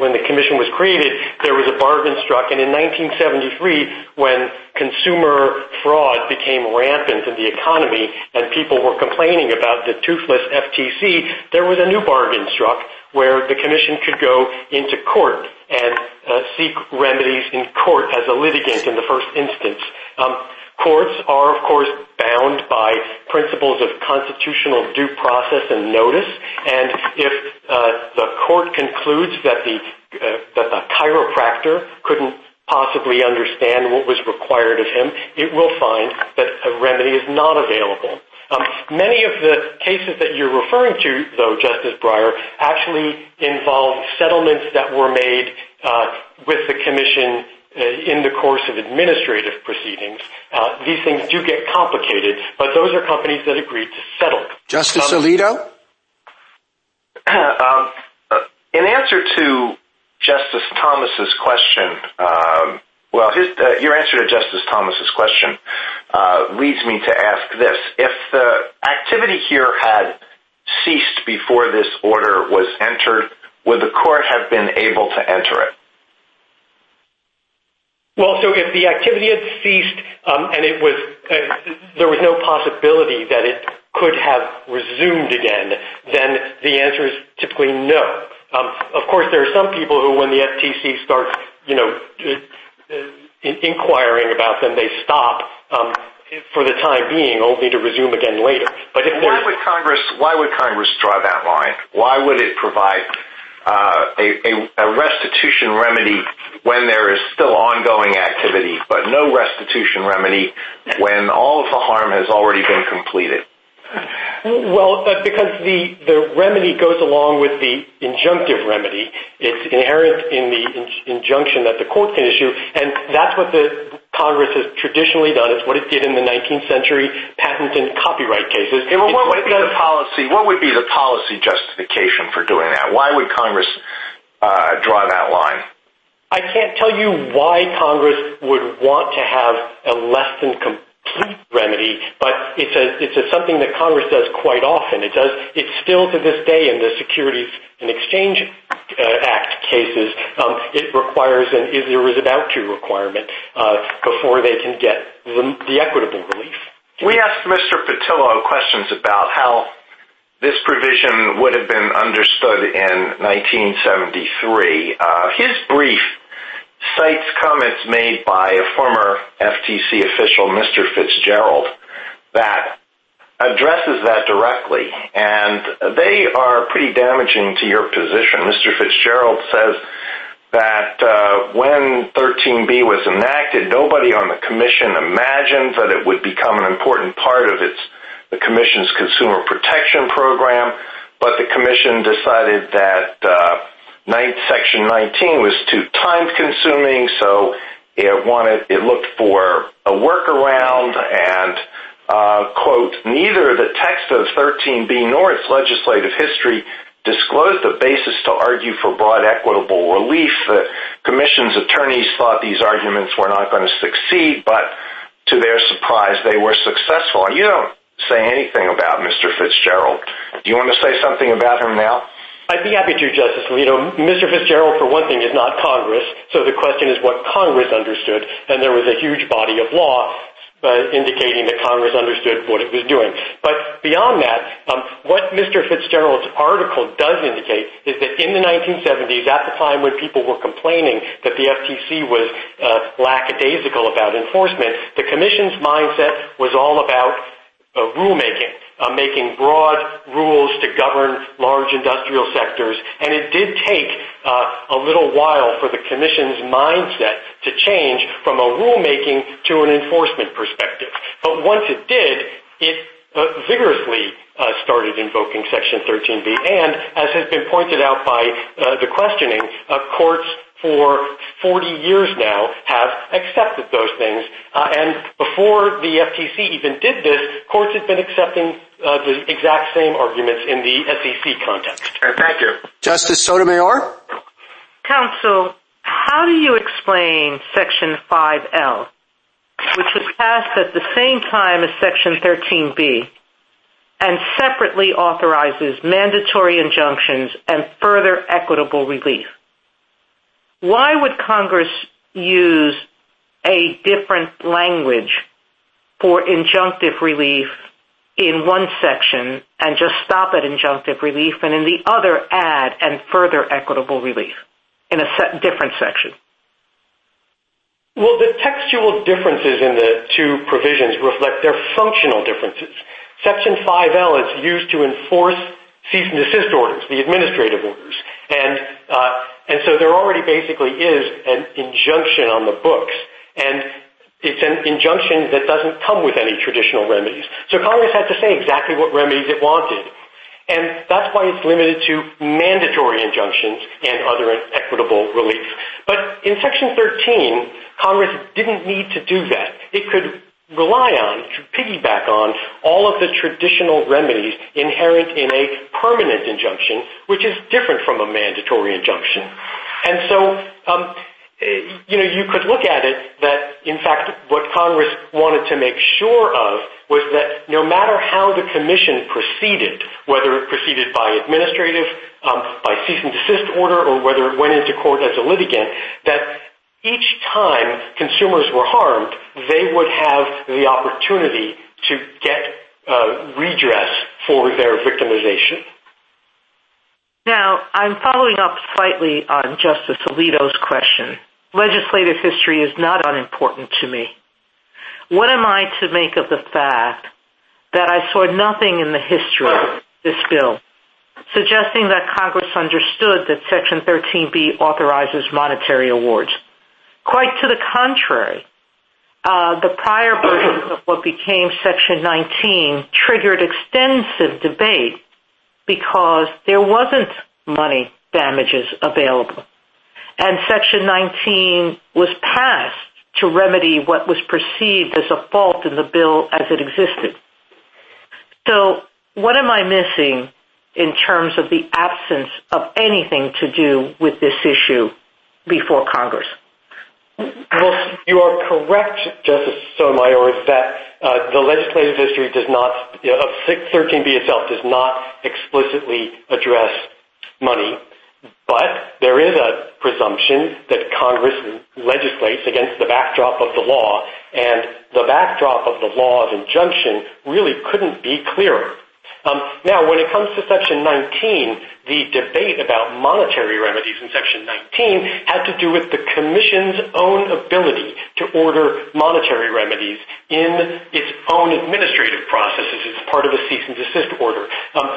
when the commission was created, there was a bargain struck. And in 1973, when consumer fraud became rampant in the economy and people were complaining about the toothless FTC, there was a new bargain struck where the commission could go into court and uh, seek remedies in court as a litigant in the first instance. Um, courts are, of course, bound by principles of constitutional due process and notice. And if uh, the court concludes that the uh that the chiropractor couldn't possibly understand what was required of him, it will find that a remedy is not available. Um, many of the cases that you're referring to, though, Justice Breyer, actually involve settlements that were made uh, with the commission uh, in the course of administrative proceedings. Uh, these things do get complicated, but those are companies that agreed to settle. Justice um, Alito? Um, in answer to Justice Thomas's question, well, uh, your answer to Justice Thomas's question uh, leads me to ask this. If the activity here had ceased before this order was entered, would the court have been able to enter it? Well, so if the activity had ceased um, and uh, there was no possibility that it could have resumed again, then the answer is typically no. Um, of course, there are some people who, when the FTC starts inquiring about them, they stop um, for the time being, only to resume again later. Why would Congress why would Congress draw that line? Why would it provide uh, a restitution remedy when there is still ongoing activity, but no restitution remedy when all of the harm has already been completed? Well, uh, because the the remedy goes along with the injunctive remedy. It's inherent in the injunction that the court can issue, and that's what the Congress has traditionally done. It's what it did in the 19th century patent and copyright cases. What would be the policy justification for doing that? Why would Congress uh, draw that line? I can't tell you why Congress would want to have a less than complete remedy, but it's something that Congress does quite often. It's still to this day in the Securities and Exchange uh, Act cases, um, it requires an is-there-is-about-to requirement uh, before they can get the equitable relief. We asked Mr. Pattillo questions about how this provision would have been understood in 1973. Uh, his brief cites comments made by a former FTC official, Mr. Fitzgerald, that addresses that directly, and they are pretty damaging to your position. Mr. Fitzgerald says that uh, when 13b was enacted, nobody on the commission imagined that it would become an important part of its the commission's consumer protection program, but the commission decided that uh, Section 19 was too time-consuming, so it wanted it looked for a workaround, and, uh, quote, neither the text of 13b nor its legislative history disclosed the basis to argue for broad equitable relief. The commission's attorneys thought these arguments were not going to succeed, but to their surprise, they were successful. You don't say anything about Mr. Fitzgerald. Do you want to say something about him now? I'd be happy to, Justice Alito. Mr. Fitzgerald, for one thing, is not Congress, so the question is what Congress understood, and there was a huge body of law uh, indicating that Congress understood what it was doing. But beyond that, um, what Mr. Fitzgerald's article does indicate is that in the 1970s, at the time when people were complaining that the FTC was uh, lackadaisical about enforcement, the Commission's mindset was all about uh, rulemaking, Uh, making broad rules to govern large industrial sectors, and it did take uh, a little while for the Commission's mindset to change from a rulemaking to an enforcement perspective. But once it did, it uh, vigorously started invoking Section 13b, and as has been pointed out by the questioning, courts for 40 years now have accepted those things, uh, and before the FTC even did this, courts had been accepting uh, the exact same arguments in the SEC context. Thank you. Justice Sotomayor? Counsel, how do you explain Section 5L, which was passed at the same time as Section 13b, and separately authorizes mandatory injunctions and further equitable relief? Why would Congress use a different language for injunctive relief in one section and just stop at injunctive relief, and in the other add and further equitable relief in a different section? Well, the textual differences in the two provisions reflect their functional differences. Section 5L is used to enforce cease and desist orders, the administrative orders, and uh, so there already basically is an injunction on the books, and it's an injunction that doesn't come with any traditional remedies. So Congress had to say exactly what remedies it wanted, and that's why it's limited to mandatory injunctions and other equitable relief. But in Section 13, Congress didn't need to do that. It could rely on, to piggyback on, all of the traditional remedies inherent in a permanent injunction, which is different from a mandatory injunction. And so, um, eh, you know, you could look at it that, in fact, what Congress wanted to make sure of was that no matter how the commission proceeded, whether it proceeded by administrative, um, by cease and desist order, or whether it went into court as a litigant, that each time consumers were harmed, they would have the opportunity to get uh, redress for their victimization. Now, I'm following up slightly on Justice Alito's question. Legislative history is not unimportant to me. What am I to make of the fact that I saw nothing in the history of this bill suggesting that Congress understood that Section 13b authorizes monetary awards? Quite to the contrary, uh, the prior version of what became Section 19 triggered extensive debate because there wasn't money damages available. And Section 19 was passed to remedy what was perceived as a fault in the bill as it existed. So, what am I missing in terms of the absence of anything to do with this issue before Congress? Well, you are correct, Justice Sotomayor, that uh, the legislative history does not, of 13b itself, does not explicitly address money. But there is a presumption that Congress legislates against the backdrop of the law, and the backdrop of the law of injunction really couldn't be clearer. Um, now, when it comes to Section 19, the debate about monetary remedies in Section 19 had to do with the Commission's own ability to order monetary remedies in its own administrative processes as part of a cease and desist order. Um,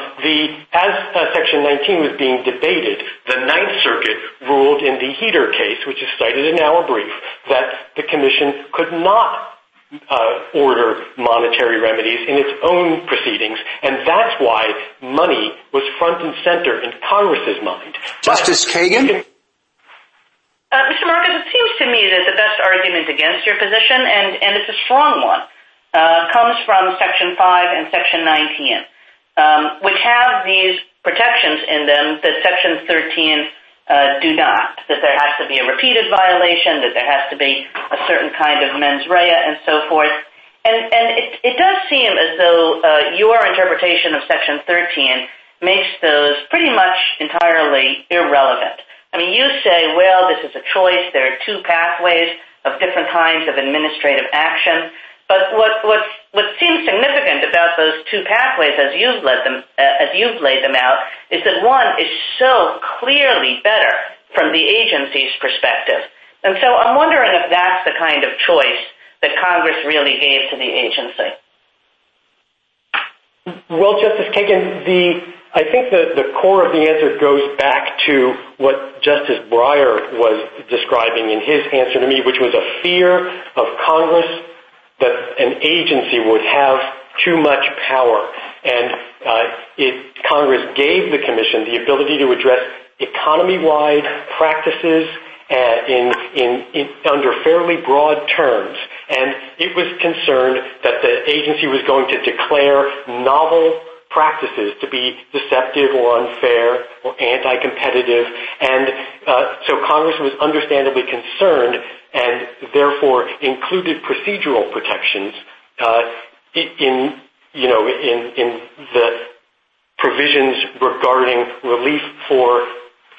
as uh, Section 19 was being debated, the Ninth Circuit ruled in the Heater case, which is cited in our brief, that the Commission could not Uh, order monetary remedies in its own proceedings, and that's why money was front and center in Congress's mind. Justice Kagan? Uh, Mr. Marcus, it seems to me that the best argument against your position, and it's a strong one, uh, comes from Section 5 and Section 19, um, which have these protections in them that Section 13 Uh, do not, that there has to be a repeated violation, that there has to be a certain kind of mens rea, and so forth. And and it it does seem as though uh, your interpretation of Section 13 makes those pretty much entirely irrelevant. I mean, you say, well, this is a choice. There are two pathways of different kinds of administrative action. But what seems significant about those two pathways, uh, as you've laid them out, is that one is so clearly better from the agency's perspective. And so I'm wondering if that's the kind of choice that Congress really gave to the agency. Well, Justice Kagan, I think the core of the answer goes back to what Justice Breyer was describing in his answer to me, which was a fear of Congress that an agency would have too much power. And uh it Congress gave the commission the ability to address economy-wide practices under fairly broad terms. And it was concerned that the agency was going to declare novel practices to be deceptive or unfair or anti-competitive. And so Congress was understandably concerned and therefore included procedural protections uh in you know in in the provisions regarding relief for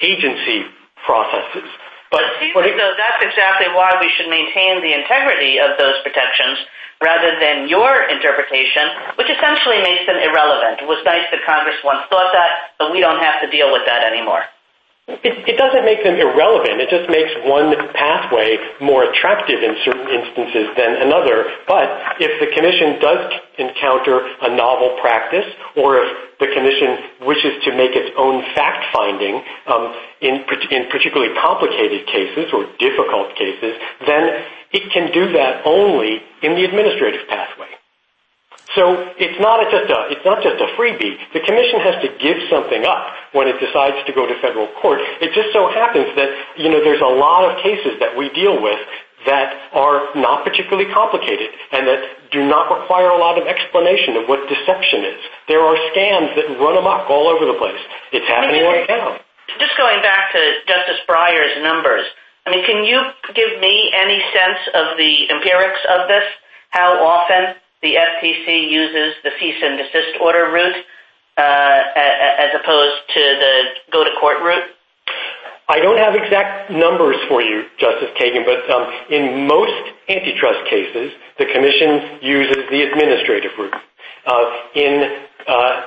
agency processes. But that's exactly why we should maintain the integrity of those protections rather than your interpretation, which essentially makes them irrelevant. It was nice that Congress once thought that, but we don't have to deal with that anymore. It doesn't make them irrelevant. It just makes one pathway more attractive in certain instances than another. But if the commission does encounter a novel practice or if the commission wishes to make its own fact-finding um, in in particularly complicated cases or difficult cases, then it can do that only in the administrative pathway. So it's not just a freebie. The commission has to give something up when it decides to go to federal court. It just so happens that you know, there's a lot of cases that we deal with that are not particularly complicated and that do not require a lot of explanation of what deception is. There are scams that run amok all over the place. It's happening right now. Just going back to Justice Breyer's numbers, I mean, can you give me any sense of the empirics of this, how often the FTC uses the cease and desist order route uh, as opposed to the go-to-court route? I don't have exact numbers for you, Justice Kagan, but um, in most antitrust cases, the commission uses the administrative route. Uh, in uh,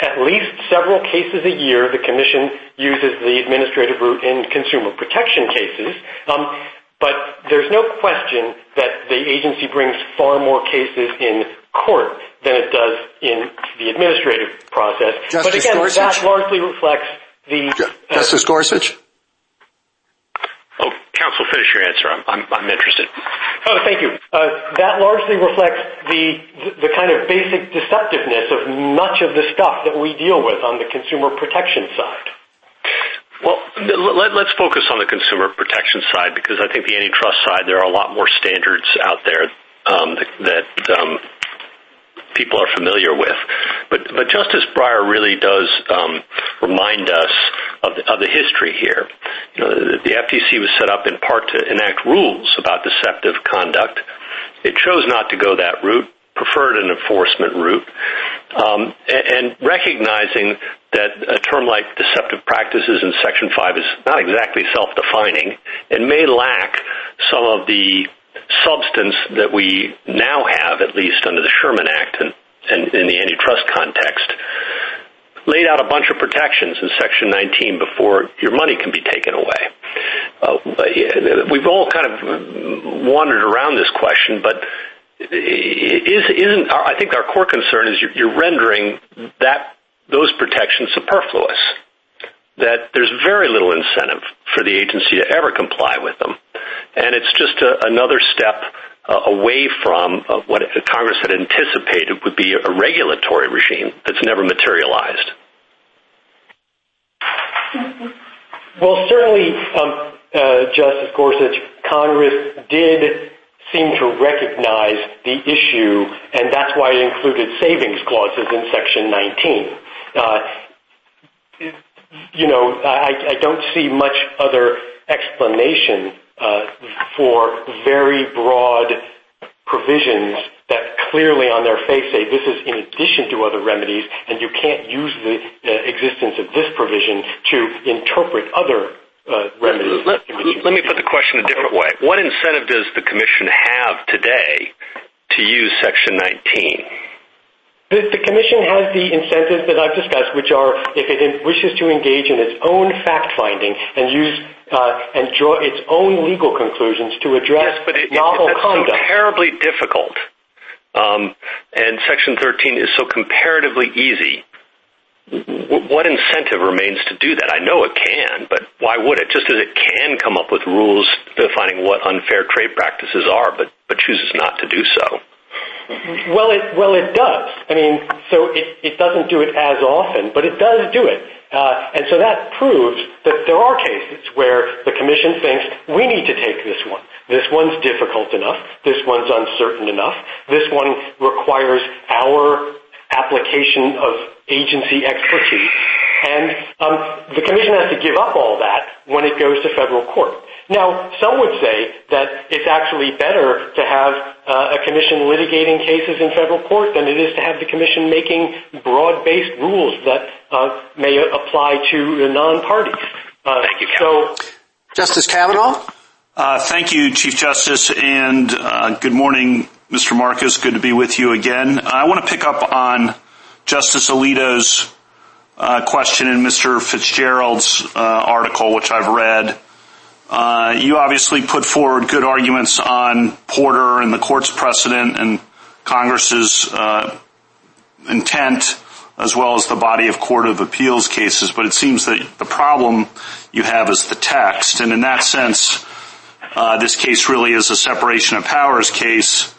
at least several cases a year, the commission uses the administrative route in consumer protection cases. Um, But there's no question that the agency brings far more cases in court than it does in the administrative process. But again, that largely reflects the... Uh, Justice Gorsuch? Oh, counsel, finish your answer. I'm interested. Oh, thank you. Uh, that largely reflects the kind of basic deceptiveness of much of the stuff that we deal with on the consumer protection side. Well, let's focus on the consumer protection side because I think the antitrust side, there are a lot more standards out there um, that um, people are familiar with. But Justice Breyer really does um, remind us of the history here. You know, the FTC was set up in part to enact rules about deceptive conduct. It chose not to go that route, preferred an enforcement route. Um, and recognizing that a term like deceptive practices in Section 5 is not exactly self-defining and may lack some of the substance that we now have, at least under the Sherman Act and in the antitrust context, laid out a bunch of protections in Section 19 before your money can be taken away. Uh, we've all kind of wandered around this question, but I think our core concern is you're rendering that those protections superfluous, that there's very little incentive for the agency to ever comply with them. And it's just another step uh, away from uh, what Congress had anticipated would be a regulatory regime that's never materialized. Well, certainly, um, uh, Justice Gorsuch, Congress did seem to recognize the issue, and that's why it included savings clauses in Section 19. Uh, you know, I don't see much other explanation uh, for very broad provisions that clearly on their face say this is in addition to other remedies and you can't use the uh, existence of this provision to interpret other remedies. Let me put the question a different way. What incentive does the commission have today to use Section 19? The commission has the incentives that I've discussed, which are if it wishes to engage in its own fact-finding and use uh and draw its own legal conclusions to address novel conduct. Yes, but it's so terribly difficult and Section 13 is so comparatively easy. What incentive remains to do that? I know it can, but why would it? Just as it can come up with rules defining what unfair trade practices are, but chooses not to do so. Well, it does. I mean, so it doesn't do it as often, but it does do it. Uh, and so that proves that there are cases where the commission thinks we need to take this one. This one's difficult enough. This one's uncertain enough. This one requires our application of agency expertise. And um, the commission has to give up all that when it goes to federal court. Now, some would say that it's actually better to have uh, a commission litigating cases in federal court than it is to have the commission making broad-based rules that uh, may apply to non-parties. Uh, thank you. Justice Kavanaugh? Thank you, Chief Justice, and good morning, Mr. Marcus. Good to be with you again. I want to pick up on Justice Alito's uh, question in Mr. Fitzgerald's uh, article, which I've read. Uh, you obviously put forward good arguments on Porter and the court's precedent and Congress's intent, as well as the body of court of appeals cases, but it seems that the problem you have is the text. And in that sense, this case really is a separation of powers case.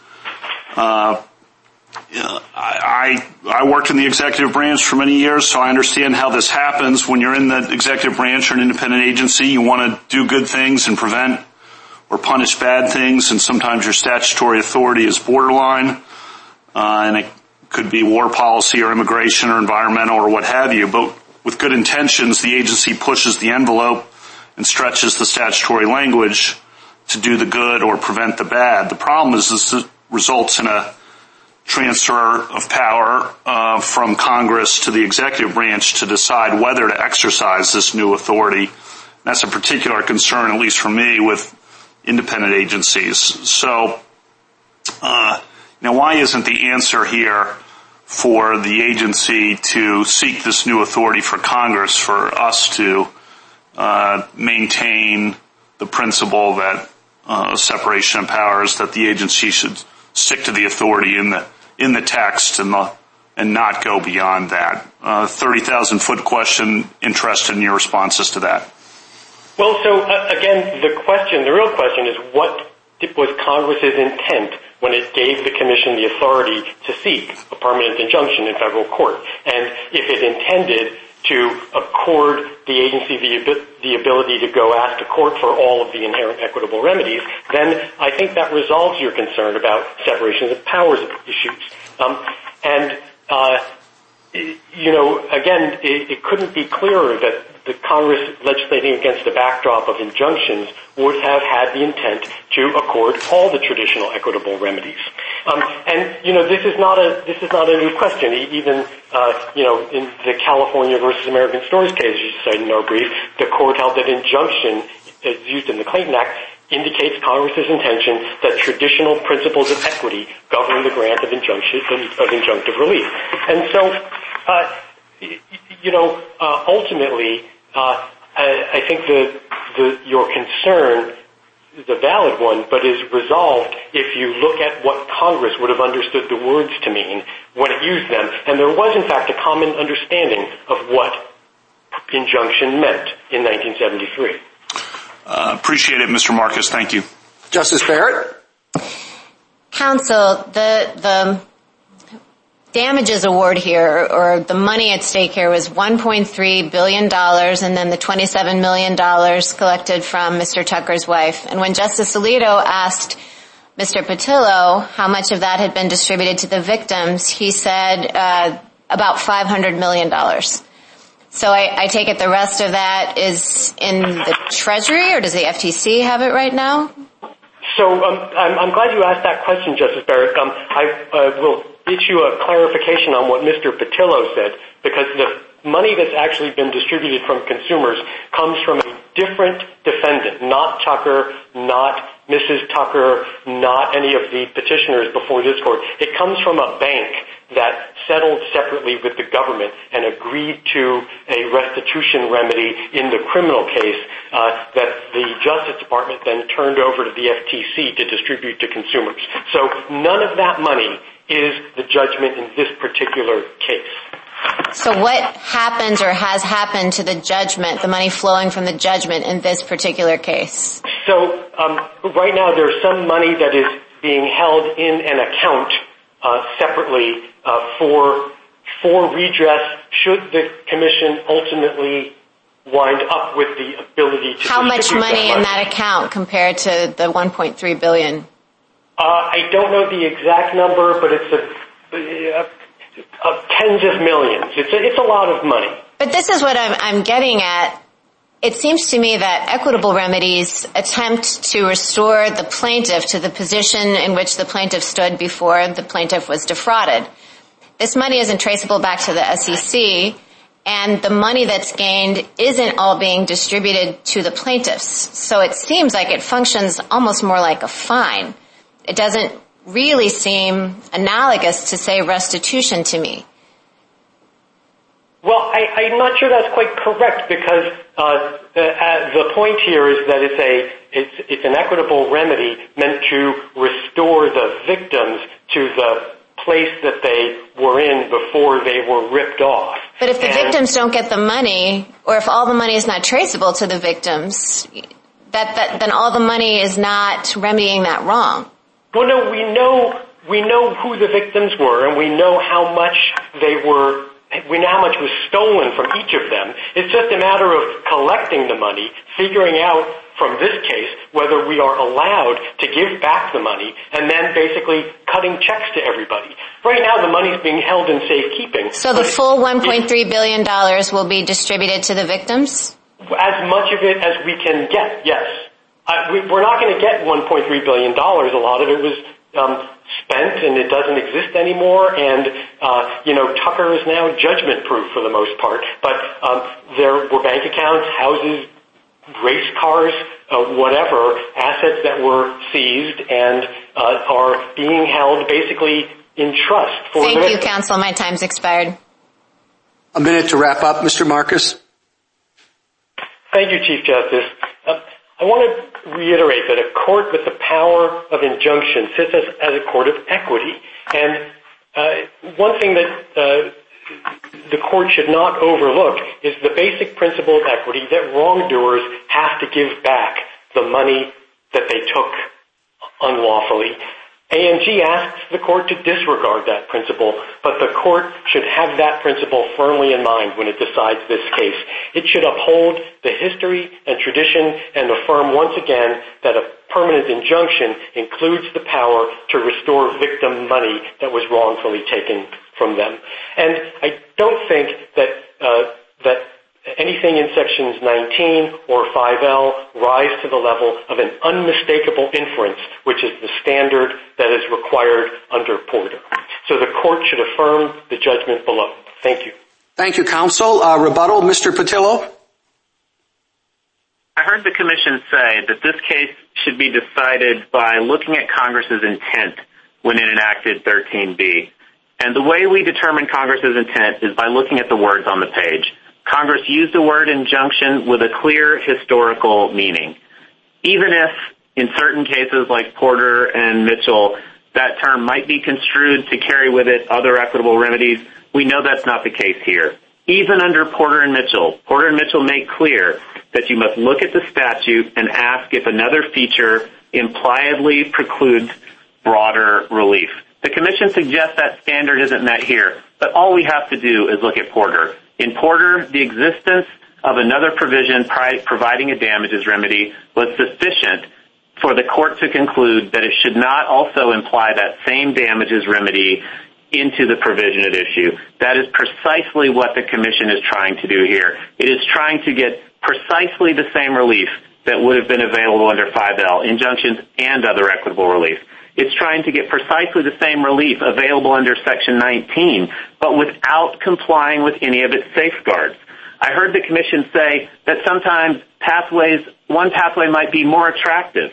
I worked in the executive branch for many years, so I understand how this happens. When you're in the executive branch or an independent agency, you want to do good things and prevent or punish bad things, and sometimes your statutory authority is borderline, uh, and it could be war policy or immigration or environmental or what have you, but with good intentions, the agency pushes the envelope and stretches the statutory language to do the good or prevent the bad. The problem is this results in a transfer of power uh, from Congress to the executive branch to decide whether to exercise this new authority. That's a particular concern, at least for me, with independent agencies. So uh, now, why isn't the answer here for the agency to seek this new authority for Congress for us to uh, maintain the principle that separation of powers, that the agency should stick to the authority in the text and not go beyond that? Uh, 30,000-foot question, interested in your responses to that. Well, so, uh, again, the question, the real question is what was Congress's intent when it gave the commission the authority to seek a permanent injunction in federal court? And if it intended to accord the agency the ability to go ask the court for all of the inherent equitable remedies, then I think that resolves your concern about separation of powers issues. Um, and, uh, you know, again, it couldn't be clearer that the Congress legislating against the backdrop of injunctions would have had the intent to accord all the traditional equitable remedies. And, you know, this is not a this is not a new question. Even uh you know, in the California versus American Stores case you cited in our brief, the court held that injunction, as used in the Clayton Act, indicates Congress's intention that traditional principles of equity govern the grant of injunction of injunctive relief. And so, uh, you know, ultimately, uh, I think the the your concern is a valid one, but is resolved if you look at what Congress would have understood the words to mean when it used them. And there was, in fact, a common understanding of what injunction meant in 1973. Uh, appreciate it, Mr. Marcus. Thank you. Justice Barrett? Counsel, the damages award here, or the money at stake here, was $1.3 billion and then the $27 million collected from Mr. Tucker's wife. And when Justice Alito asked Mr. Pattillo how much of that had been distributed to the victims, he said uh, about $500 million. So I take it the rest of that is in the Treasury, or does the FTC have it right now? So um, I'm glad you asked that question, Justice Barrett. Um, I uh, will issue a clarification on what Mr. Pattillo said, because the money that's actually been distributed from consumers comes from a different defendant, not Tucker, not Mrs. Tucker, not any of the petitioners before this court. It comes from a bank that settled separately with the government and agreed to a restitution remedy in the criminal case uh, that the Justice Department then turned over to the FTC to distribute to consumers. So none of that money is the judgment in this particular case. So what happens or has happened to the judgment, the money flowing from the judgment in this particular case? So right now there's some money that is being held in an account separately uh for for redress should the commission ultimately wind up with the ability to distribute that money. How much money in that account compared to the $1.3 billion? Uh, I don't know the exact number, but it's tens of millions. It's a lot of money. But this is what I'm getting at. It seems to me that equitable remedies attempt to restore the plaintiff to the position in which the plaintiff stood before the plaintiff was defrauded. This money isn't traceable back to the SEC, and the money that's gained isn't all being distributed to the plaintiffs. So it seems like it functions almost more like a fine. It doesn't really seem analogous to, say, restitution to me. Well, I'm not sure that's quite correct because uh, uh, the point here is that it's a it's an equitable remedy meant to restore the victims to the place that they were in before they were ripped off. But if the victims don't get the money, or if all the money is not traceable to the victims, that then all the money is not remedying that wrong. Well, no, we know we know who the victims were, and we know how much they were we know how much was stolen from each of them. It's just a matter of collecting the money, figuring out from this case whether we are allowed to give back the money, and then basically cutting checks to everybody. Right now the money is being held in safekeeping. So the full $1.3 billion will be distributed to the victims? As much of it as we can get, yes. We're not going to get $1.3 billion. A lot of it was um, spent, and it doesn't exist anymore. And, uh, you know, Tucker is now judgment-proof for the most part. But um, there were bank accounts, houses, race cars, uh, whatever, assets that were seized and uh, are being held basically in trust. Thank you, counsel. My time's expired. A minute to wrap up, Mr. Marcus. Thank you, Chief Justice. I want to reiterate that a court with the power of injunction sits as a court of equity. And uh, one thing that uh, the court should not overlook is the basic principle of equity that wrongdoers have to give back the money that they took unlawfully. AMG asks the court to disregard that principle, but the court should have that principle firmly in mind when it decides this case. It should uphold the history and tradition and affirm once again that a permanent injunction includes the power to restore victim money that was wrongfully taken from them. And I don't think that uh, that anything in Sections 19 or 5L rise to the level of an unmistakable inference, which is the standard that is required under Porter. So the court should affirm the judgment below. Thank you. Thank you, counsel. Uh, rebuttal, Mr. Pattillo? I heard the commission say that this case should be decided by looking at Congress's intent when it enacted 13B. And the way we determine Congress's intent is by looking at the words on the page. Congress used the word injunction with a clear historical meaning. Even if, in certain cases like Porter and Mitchell, that term might be construed to carry with it other equitable remedies, we know that's not the case here. Even under Porter and Mitchell, Porter and Mitchell make clear that you must look at the statute and ask if another feature impliedly precludes broader relief. The commission suggests that standard isn't met here, but all we have to do is look at Porter. In Porter, the existence of another provision providing a damages remedy was sufficient for the court to conclude that it should not also imply that same damages remedy into the provision at issue. That is precisely what the commission is trying to do here. It is trying to get precisely the same relief that would have been available under 5L, injunctions and other equitable relief. It's trying to get precisely the same relief available under Section 19, but without complying with any of its safeguards. I heard the commission say that sometimes pathways one pathway might be more attractive.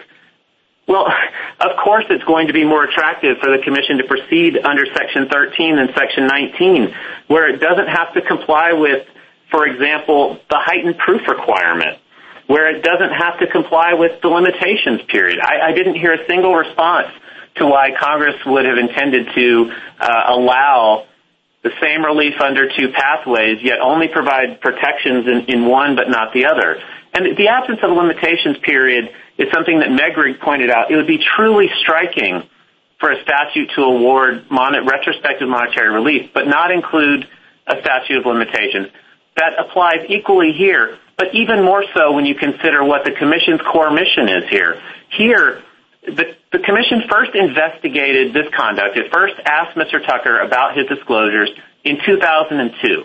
Well, of course it's going to be more attractive for the commission to proceed under Section 13 than Section 19, where it doesn't have to comply with, for example, the heightened proof requirement, where it doesn't have to comply with the limitations period. I didn't hear a single response to why Congress would have intended to uh, allow the same relief under two pathways, yet only provide protections in one but not the other. And the absence of limitations period is something that Meghrig pointed out. It would be truly striking for a statute to award retrospective monetary relief but not include a statute of limitations. That applies equally here, but even more so when you consider what the commission's core mission is here. Here, the commission first investigated this conduct. It first asked Mr. Tucker about his disclosures in 2002.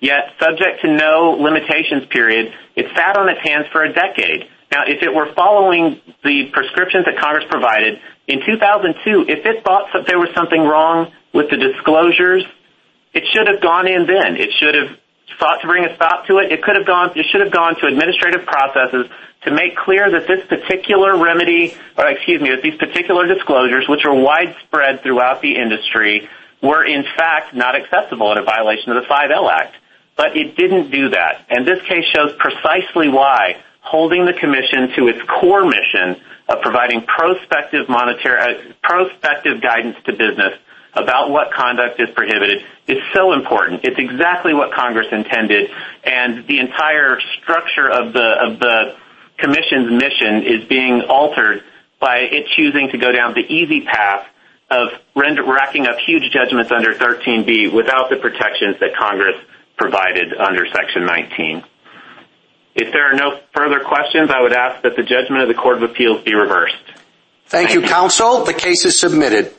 Yet, subject to no limitations period, it sat on its hands for a decade. Now, if it were following the prescriptions that Congress provided, in 2002, if it thought that there was something wrong with the disclosures, it should have gone in then. It should have sought to bring a stop to it. It could have gone, it should have gone to administrative processes to make clear that this particular remedy, or excuse me, that these particular disclosures, which are widespread throughout the industry, were in fact not acceptable in a violation of the 5L Act. But it didn't do that. And this case shows precisely why holding the commission to its core mission of providing prospective monetary uh, prospective guidance to business about what conduct is prohibited is so important. It's exactly what Congress intended, and the entire structure of the commission's mission is being altered by it choosing to go down the easy path of racking up huge judgments under 13B without the protections that Congress provided under Section 19. If there are no further questions, I would ask that the judgment of the Court of Appeals be reversed. Thank you, counsel. The case is submitted.